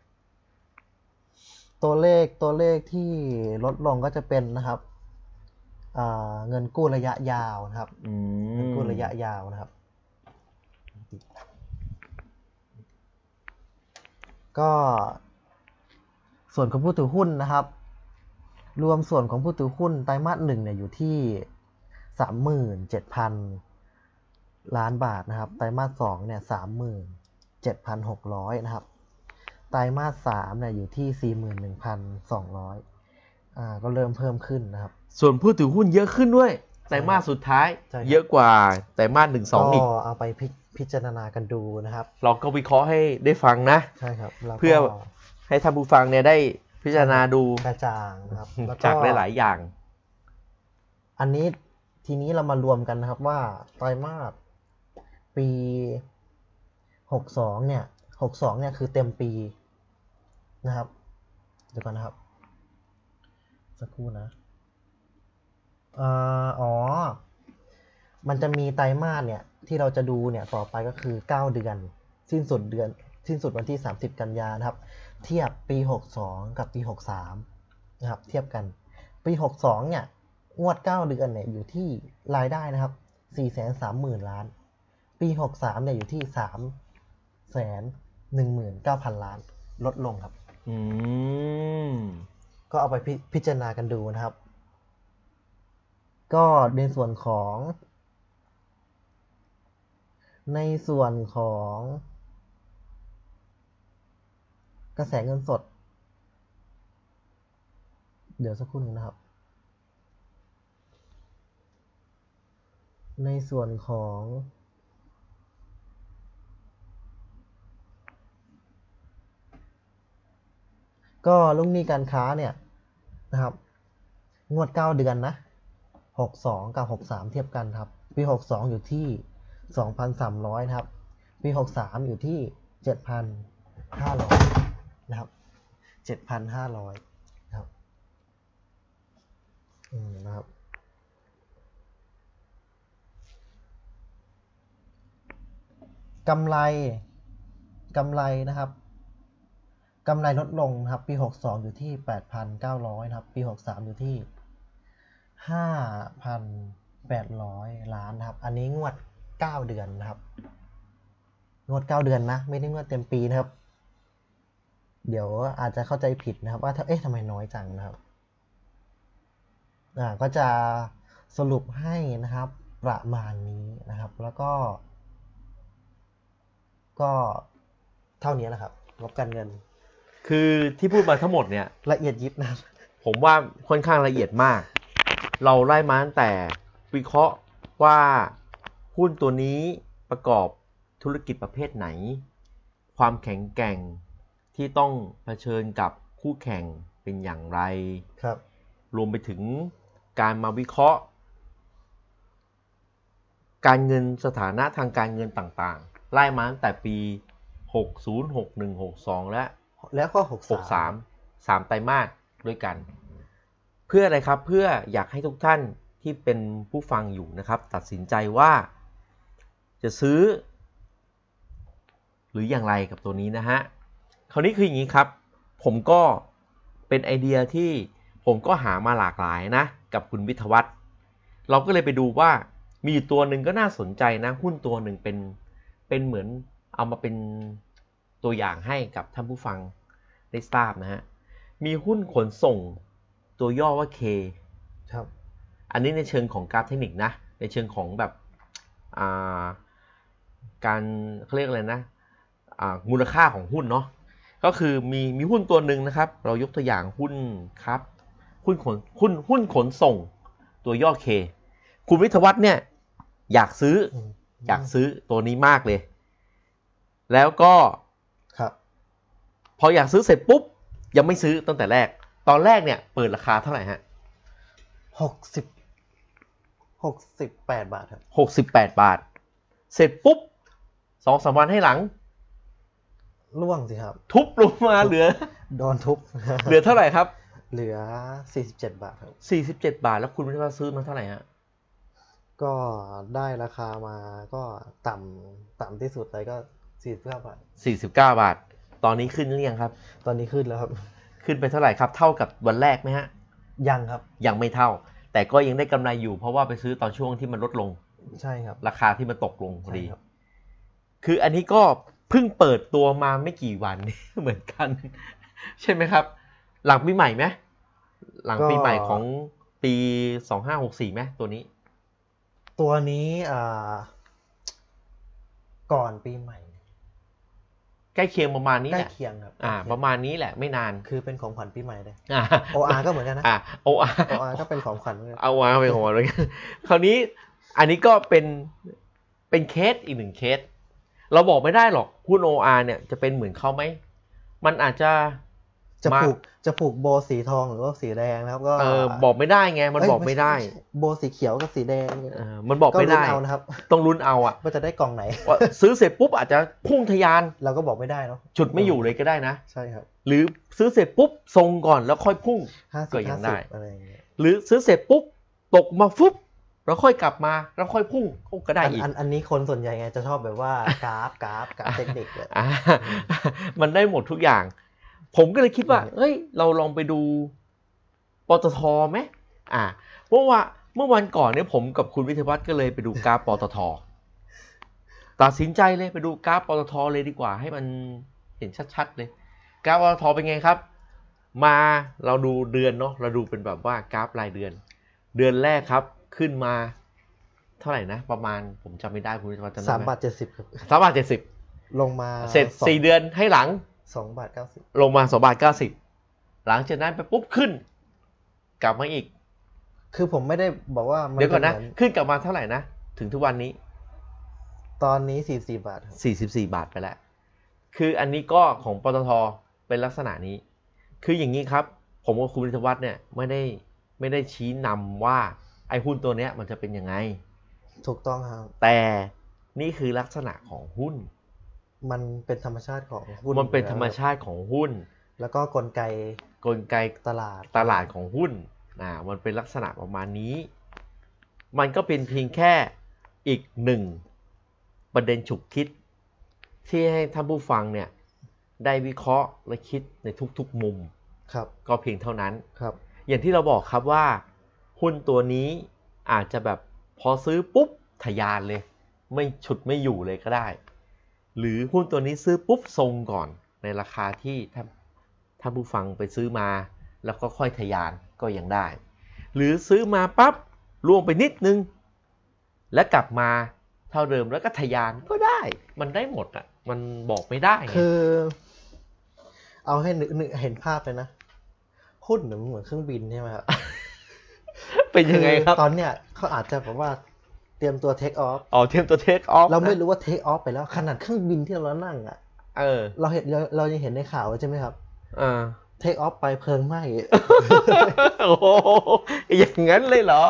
ตัวเลขตัวเลขที่ลดลงก็จะเป็นนะครับอ่า เงินกู้ระยะยาวนะครับอืเงินมกู้ระยะยาวนะครับ ก็ส่วนของผู้ถือหุ้นนะครับ รวมส่วนของผู้ถือหุ้นไตรมาสหนึ่งเนี่ยอยู่ที่สามหมื่นเจ็ดพันล้านบาทนะครับไตรมาสสองเนี่ยสามหมื่นเจ็ดพันหกร้อยนะครับไตรมาสสามเนี่ยอยู่ที่สี่หมื่นหนึ่งพันสองร้อยอ่าก็เริ่มเพิ่มขึ้นนะครับ ส่วนผู้ถือหุ้นเยอะขึ้นด้วยไตรมาสสุดท้าย ใช่ครับ เยอะกว่าไตรมาสหนึ่งสองอีก ก็เอาไปพิพิจารณากันดูนะครับ เราก็วิเคราะห์ให้ได้ฟังนะ ใช่ครับแล้วก็เพื่อ ให้ท่านผู้ฟังเนี่ยได้พิจารณาดูกระจ่างนะครับแล้วจากหลายๆอย่าง อันนี้ทีนี้เรามารวมกันนะครับว่าไตรมาสปีหกสองเนี่ยหกสองเนี่ยคือเต็มปีนะครับ เดี๋ยวก่อนนะครับ สักครู่นะ อ่าอ๋อ มันจะมีไตรมาสเนี่ย ที่เราจะดูเนี่ยต่อไปก็คือเก้าเดือน สิ้นสุดเดือน สิ้นสุดวันที่สามสิบกันยานะครับ เทียบปีหกสองกับปีหกสามนะครับ เทียบกัน ปีหกสองเนี่ยงวดเก้าเดือนเนี่ยอยู่ที่รายได้นะครับสี่แสนสามหมื่นล้าน ปีหกสามเนี่ยอยู่ที่สามแสนหนึ่งหมื่นเก้าพันล้าน ลดลงครับ อืม ก็เอาไปพิพิจารณากันดูนะครับ ก็ในส่วนของ ในส่วนของ กระแสเงินสด เดี๋ยวสักครู่หนึงนะครับ ในส่วนของก็ลุงหนี้การค้าเนี่ยนะครับ งวดเก้าเดือนนะ 62 กับ 63 เทียบกันครับ ปี 62 อยู่ที่ 2,300 ครับ ปี 63 อยู่ที่ 7,500 นะครับ 7,500 นะครับ อืม นะครับกำไรกำไรนะครับกำไรลดลงครับ ปี 62 อยู่ที่ 8,900 ครับ ปี 63 อยู่ที่ 5,800ล้านนะครับ อันนี้งวด9เดือนนะครับ งวด9เดือนนะ ไม่ได้งวดเต็มปีนะครับ เดี๋ยวอาจจะเข้าใจผิดนะครับ ว่าถ้าเอ๊ะทำไมน้อยจังนะครับ อ่าก็จะสรุปให้นะครับ ประมาณนี้นะครับ แล้วก็ ก็เท่านี้แหละครับงบการเงิน คือที่พูดมาทั้งหมดเนี่ยละเอียดยิบนะครับ ผมว่าค่อนข้างละเอียดมาก เราไล่มาตั้งแต่วิเคราะห์ว่าหุ้นตัวนี้ประกอบธุรกิจประเภทไหน ความแข็งแกร่งที่ต้องเผชิญกับคู่แข่งเป็นอย่างไรครับ รวมไปถึงการมาวิเคราะห์ การเงินสถานะทางการเงินต่างๆ ไล่มาตั้งแต่ปี 60 61 62 และแล้วก็หก63 3ไตรมาสด้วยกัน เพื่ออะไรครับเพื่ออยากให้ทุกท่านที่เป็นผู้ฟังอยู่นะครับ ตัดสินใจว่าจะซื้อ หรืออย่างไรกับตัวนี้นะฮะคราวนี้คืออย่างนี้ครับ ผมก็เป็นไอเดียที่ผมก็หามาหลากหลายนะ กับคุณวิทยวัฒน์เราก็เลยไปดูว่ามีตัวหนึ่งก็น่าสนใจนะหุ้นตัวหนึ่งเป็นเป็นเหมือนเอามาเป็นตัวอย่างให้กับท่านผู้ฟังได้ทราบนะฮะมีหุ้นขนส่ง ตัวย่อว่า K ครับ อันนี้ในเชิงของกราฟเทคนิคนะ ในเชิงของแบบอ่าการเขาเรียกอะไรนะอ่ามูลค่าของหุ้นเนาะก็คือมีมีหุ้นตัวหนึ่งนะครับ เรายกตัวอย่างหุ้นครับหุ้นขนหุ้นหุ้นขนส่งตัวย่อ K คุณวิทยวัฒน์เนี่ยอยากซื้ออืมอยากซื้อตัวนี้มากเลย แล้วก็ครับ พออยากซื้อเสร็จปุ๊บ ยังไม่ซื้อตั้งแต่แรก ตอนแรกเนี่ยเปิดราคาเท่าไหร่ฮะหกสิบหกสิบแปดบาทครับหกสิบแปดบาท เสร็จปุ๊บสองสามวันให้หลัง ร่วงสิครับ ทุบลงมาเหลือ โดนทุบ เหลือเท่าไหร่ครับ เหลือสี่สิบเจ็ดบาทครับสี่สิบเจ็ดบาท แล้วคุณวิทยาซื้อมาเท่าไหร่ฮะก็ได้ราคามาก็ต่ำต่ำที่สุดเลยก็สี่สิบเก้าบาทสี่สิบเก้าบาท ตอนนี้ขึ้นหรือยังครับ ตอนนี้ขึ้นแล้วครับ ขึ้นไปเท่าไหร่ครับ เท่ากับวันแรกไหมฮะ ยังครับ ยังไม่เท่า แต่ก็ยังได้กำไรอยู่เพราะว่าไปซื้อตอนช่วงที่มันลดลง ใช่ครับ ราคาที่มันตกลงพอดีใช่ครับ คืออันนี้ก็เพิ่งเปิดตัวมาไม่กี่วันเหมือนกัน ใช่ไหมครับ หลังปีใหม่ไหมหลังปีใหม่ของปีสองห้าหกสี่ไหมตัวนี้ ตัวนี้อ่าก่อนปีใหม่ ใกล้เคียงประมาณนี้ใกล้แหละเคียงครับอ่า ประมาณนี้แหละไม่นานคือเป็นของขวัญปีใหม่เลย อ่า OR ก็เหมือนกันนะ อ่าโออาร์ OR ก็เป็นของขวัญเหมือนกันเอาวางไปหัวเลยคราวนี้อันนี้ก็เป็นเป็นเคสอีกหนึ่งเคส เราบอกไม่ได้หรอกหุ้น OR เนี่ยจะเป็นเหมือนเขาไหม มันอาจจะ จะมาผูกจะผูกโบสีทองหรือว่าสีแดงนะครับก็เออบอกไม่ได้ไงมันเยบอกไม่ได้ใช่โบสีเขียวกับสีแดงเออมันบอกไม่ได้ลุ้นเอานะครับ ต้องลุ้นเอาอะว่าจะได้กล่องไหนว่าซื้อเสร็จปุ๊บอาจจะพุ่งทะยานเราก็บอกไม่ได้เนาะจุดไม่อยู่เลยก็ได้นะใช่ครับ หรือซื้อเสร็จปุ๊บทรงก่อนแล้วค่อยพุ่งห้าสิก็บยัห้างได้สิบอะไรอย่างเงี้ยหรือซื้อเสร็จปุ๊บตกมาฟุบแล้วค่อยกลับมาแล้วค่อยพุ่งก็ได้อันอีกอันอันนี้คนส่วนใหญ่ไงจะชอบแบบว่ากราฟกราฟกราฟเทคนิคเลยอ่ามันได้หมดทุกอย่าง ผมก็เลยคิดว่าอืมเอ้ย เราลองไปดูปตทไหมอ่าเมื่อวานเมื่อวันก่อนเนี่ยผมกับคุณวิทยวัฒน์ก็เลยไปดูกราฟปตท ตัดสินใจเลยไปดูกราฟปตทเลยดีกว่า ให้มันเห็นชัดๆ เลย กราฟปตทเป็นไงครับ มาเราดูเดือนเนาะ เราดูเป็นแบบว่ากราฟรายเดือน เดือนแรกครับขึ้นมาเท่าไหร่นะ ประมาณผมจำไม่ได้คุณวิทยวัฒน์จำได้สามไหมบาทเจ็ดสิบครับสามบาทเจ็ดสิบลงมาเสร็จองสี่เดือนให้หลัง สองบาทเก้าสิบลงมาสองบาทเก้าสิบหลังจากนั้นไปปุ๊บขึ้น กลับมาอีก คือผมไม่ได้บอกว่ามัเดี๋ยวก่อนนะจหมืขึ้นกลับมาเท่าไหร่นะ ถึงทุกวันนี้ ตอนนี้สี่สี่บาทครับสี่สิบสี่บาทไปแล้ว คืออันนี้ก็ของปตทเป็นลักษณะนี้ คืออย่างนี้ครับ ผมกับคุณวิทยวัฒน์เนี่ยไม่ได้ไม่ได้ชี้นำว่าไอ้หุ้นตัวเนี้ยมันจะเป็นยังไง ถูกต้องครับ แต่นี่คือลักษณะของหุ้น มันเป็นธรรมชาติของหุ้นมันเป็นธรรมชาติของหุ้น แล้วก็กลไกกลไกตลาดตลาดของหุ้นอ่ามันเป็นลักษณะประมาณนี้ มันก็เป็นเพียงแค่อีกหนึ่งประเด็นฉุกคิด ที่ให้ท่านผู้ฟังเนี่ยได้วิเคราะห์และคิดในทุกๆมุมครับ ก็เพียงเท่านั้นครับ อย่างที่เราบอกครับว่า หุ้นตัวนี้อาจจะแบบพอซื้อปุ๊บทะยานเลย ไม่ฉุดไม่อยู่เลยก็ได้ หรือหุ้นตัวนี้ซื้อปุ๊บทรงก่อนในราคาที่ท่านท่านผู้ฟังไปซื้อมา แล้วก็ค่อยทะยานก็ยังได้ หรือซื้อมาปั๊บล่วงไปนิดนึง แล้วกลับมาเท่าเดิมแล้วก็ทะยานก็ได้ มันได้หมดอะ มันบอกไม่ได้ไงคือ เอาให้นึกนึกเห็นภาพเลยนะหุ้นเนี่ยมันเหมือนเครื่องบินใช่ไหมครับเป็นยังไงครับอตอนเนี้ยเขาอาจจะแบบว่า เตรียมตัวเทคออฟอ๋อเทียมตัวเทคออฟเราไม่รู้ว่าเทคออฟไปแล้ว ขนาดเครื่องบินที่เรานั่งอะเออ เราเห็นเราเรายังเห็นในข่าวใช่ไหมครับอ่าเทคออฟไปเพลิงไหม้โอ้โหอย่างนั้นเลยเหรอ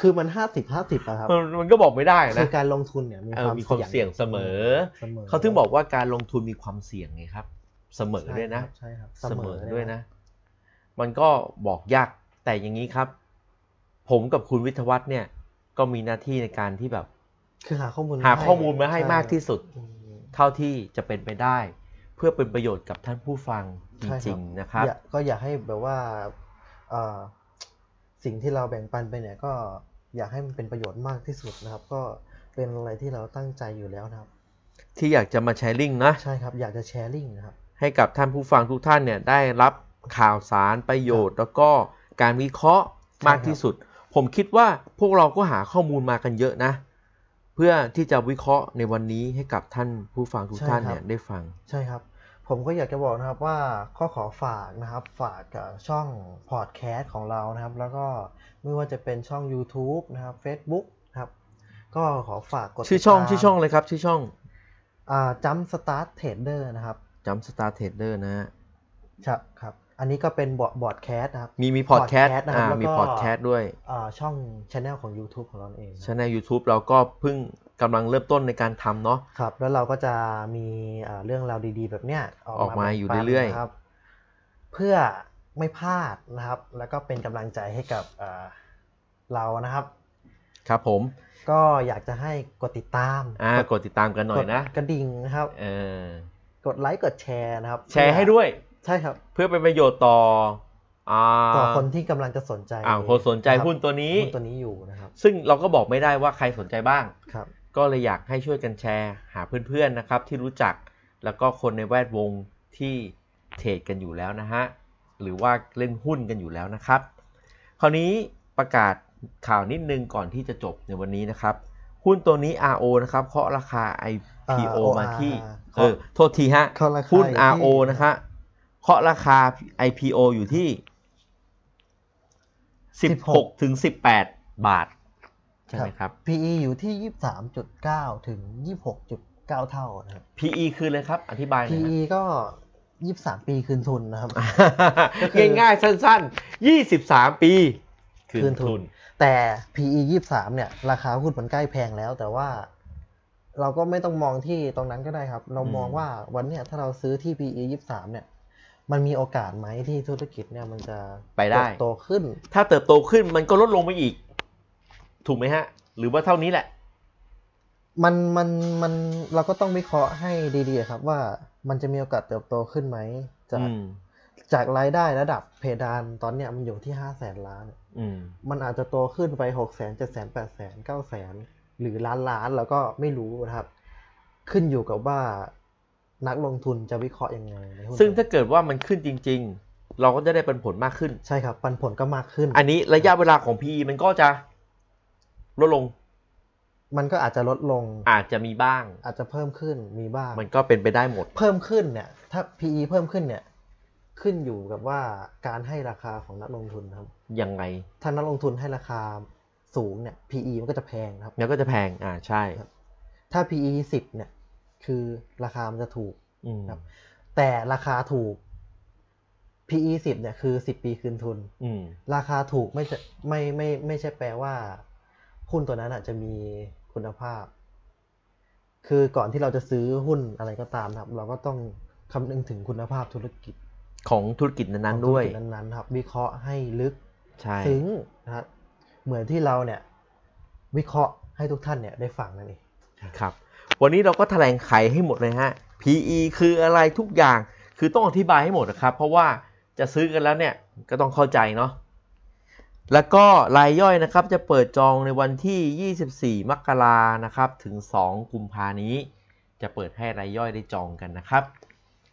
คือมันห้าสิบห้าสิบอะครับ มันมันก็บอกไม่ได้คืนะอการลงทุนเนี่ยมีเอคอวามมีความเสี่ยงเสมอเสมอ เขาถึงบอกว่าการลงทุนมีความเสี่ยงไงครับ เสมอด้วยนะ ใช่ครับ เสมอด้วยนะ มันก็บอกยาก แต่อย่างนี้ครับ ผมกับคุณวิทยวัฒน์เนี่ย ก็มีหน้าที่ในการที่แบบคือหาข้อมูลหาข้อมูลมาให้ช่มากที่สุดอืมเท่าที่จะเป็นไปได้ เพื่อเป็นประโยชน์กับท่านผู้ฟังจใช่ริงๆนะครับอย่าก็อยากให้แบบว่าเอ่อสิ่งที่เราแบ่งปันไปเนี่ยก็อยากให้มันเป็นประโยชน์มากที่สุดนะครับ ก็เป็นอะไรที่เราตั้งใจอยู่แล้วนะครับ ที่อยากจะมาแชร์ลิงก์นะใช่ครับอยากจะแชร์ลิงก์นะครับ ให้กับท่านผู้ฟังทุกท่านเนี่ยได้รับข่าวสารประโยชน์ แล้วก็การวิเคราะห์มากที่สุด ผมคิดว่าพวกเราก็หาข้อมูลมากันเยอะนะ เพื่อที่จะวิเคราะห์ในวันนี้ให้กับท่านผู้ฟังทุกท่านเนี่ยได้ฟัง ใช่ครับ ผมก็อยากจะบอกนะครับว่าก็ขอฝากนะครับ ฝากกับช่องพอดแคสต์ของเรานะครับ แล้วก็ไม่ว่าจะเป็นช่อง YouTube นะครับ Facebook นะครับ ก็ขอฝากกดชื่อช่องติดตามชื่อช่องเลยครับ ชื่อช่องอ่า Jump Start Trader นะครับ Jump Start Trader นะฮะครับครับ อันนี้ก็เป็นบอร์ดบอร์ดแคสต์นะครับมีมีพอดแคสต์ podcast นะครับอ่าแล้วก็มีพอดแคสต์ด้วยอ่าช่องช anel ของ YouTube ของเราเองนะ ช anel YouTube เราก็เพิ่งกำลังเริ่มต้นในการทำเนาะ ครับแล้วเราก็จะมีอ่าเรื่องราวดีๆ แบบเนี้ยออกมาแบ่งอยู่ปันเรื่อยๆ นะครับเพื่อไม่พลาดนะครับ แล้วก็เป็นกำลังใจให้กับอ่าเรานะครับ ครับผมก็อยากจะให้กดติดตามอ่ากดติดตามกันหน่อยนะกดกระดิ่งนะครับ เออกดไลค์กดแชร์นะครับแชร์ให้ด้วย ใช่ครับ เพื่อเป็นประโยชน์ต่ออ่าต่อคนที่กำลังจะสนใจอ่าคนสนใจะครับหุ้นตัวนี้หุ้นตัวนี้อยู่นะครับ ซึ่งเราก็บอกไม่ได้ว่าใครสนใจบ้างครับ ก็เลยอยากให้ช่วยกันแชร์หาเพื่อนๆนะครับ ที่รู้จักแล้วก็คนในแวดวงที่เทรดกันอยู่แล้วนะฮะหรือว่าเล่นหุ้นกันอยู่แล้วนะครับ คราวนี้ประกาศข่าวนิดนึงก่อนที่จะจบในวันนี้นะครับ หุ้นตัวนี้ RO นะครับเคาะราคา IPO อ่ามาที่ OR เออโทษทีฮะเคาะราคาหุ้นอยู่ที่ RO นะคะ เคาะราคา IPO อยู่ที่ 16ถึง18 บาท ใช่ไหมครับ PE อยู่ที่ 23.9 ถึง 26.9 เท่านะครับ PE คือเลยครับ อธิบายหน่อย PE ก็ 23 ปีคืนทุนนะครับก็คือง่ายๆ สั้นๆ 23 ปีคืนทุน แต่ PE 23 เนี่ย ราคาหุ้นมันใกล้แพงแล้ว แต่ว่าเราก็ไม่ต้องมองที่ตรงนั้นก็ได้ครับ เรามองอืมว่าวันเนี้ยถ้าเราซื้อที่ PE 23 เนี่ย มันมีโอกาสไหมที่ธุรกิจเนี่ยมันจะไปได้ เติบโตขึ้น ถ้าเติบโตขึ้นมันก็ลดลงไปอีก ถูกไหมฮะ หรือว่าเท่านี้แหละ มันมันมันเราก็ต้องวิเคราะห์ให้ดีๆครับว่ามันจะมีโอกาสเติบโตขึ้นไหมจากอืมจากรายได้ระดับเพดานตอนเนี้ยมันอยู่ที่ห้าแสนล้าน อืมมันอาจจะโตขึ้นไปหกแสนเจ็ดแสนแปดแสนเก้าแสนหรือล้านล้านเราก็ไม่รู้นะครับ ขึ้นอยู่กับว่า นักลงทุนจะวิเคราะห์ยังไงในหุ้นซึ่งถ้าเกิดว่ามันขึ้นจริง ๆ เราก็จะได้เป็นผลมากขึ้น ใช่ครับ ปันผลก็มากขึ้น อันนี้ระยะเวลาของ PE มันก็จะลดลง มันก็อาจจะลดลง อาจจะมีบ้าง อาจจะเพิ่มขึ้นมีบ้าง มันก็เป็นไปได้หมด เพิ่มขึ้นเนี่ย ถ้า PE เพิ่มขึ้นเนี่ย ขึ้นอยู่กับว่าการให้ราคาของนักลงทุนครับ ยังไง ถ้านักลงทุนให้ราคาสูงเนี่ย PE มันก็จะแพงนะครับแล้วก็จะแพง อ่า ใช่ ถ้า PE สิบเนี่ย คือราคามันจะถูกอืมครับ แต่ราคาถูก PE สิบเนี่ยคือสิบปีคืนทุนอืมราคาถูกไม่จะไม่ไม่ไม่ใช่แปลว่าหุ้นตัวนั้นอาจจะมีคุณภาพ คือก่อนที่เราจะซื้อหุ้นอะไรก็ตามนะครับ เราก็ต้องคำนึงถึงคุณภาพธุรกิจของธุรกิจนั้นของๆด้วยธุรกิจนั้นๆครับ วิเคราะห์ให้ลึกใช่ซึ้งนะครับเหมือนที่เราเนี่ย วิเคราะห์ให้ทุกท่านเนี่ยได้ฟังนั่นเองครับ วันนี้เราก็แถลงไขให้หมดเลยฮะ PE คืออะไรทุกอย่าง คือต้องอธิบายให้หมดนะครับ เพราะว่าจะซื้อกันแล้วเนี่ยก็ต้องเข้าใจเนาะ แล้วก็รายย่อยนะครับจะเปิดจองในวันที่ 24 มกรานะครับ ถึง 2 กุมภานี้ จะเปิดให้รายย่อยได้จองกันนะครับ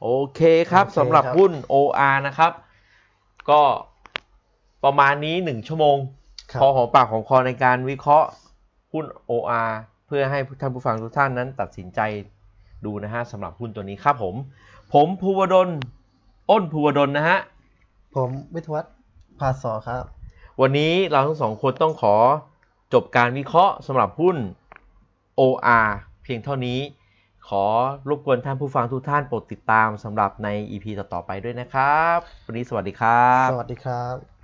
โอเคครับโอเคสำหรับครับหุ้น OR นะครับ ก็ประมาณนี้ 1 ชั่วโมงครับพอหอมปากของคอในการวิเคราะห์หุ้น OR เพื่อให้ท่านผู้ฟังทุกท่านนั้นตัดสินใจดูนะฮะสำหรับหุ้นตัวนี้ครับผม ผมภูวดลอ้นภูวดลนะฮะ ผมวิทยวัฒน์ภาสอครับ วันนี้เราทั้งสองคนต้องขอจบการวิเคราะห์สำหรับหุ้น OR เพียงเท่านี้ ขอรบกวนท่านผู้ฟังทุกท่านโปรดติดตามสำหรับใน EP ต่อๆไปด้วยนะครับ วันนี้สวัสดีครับ สวัสดีครับ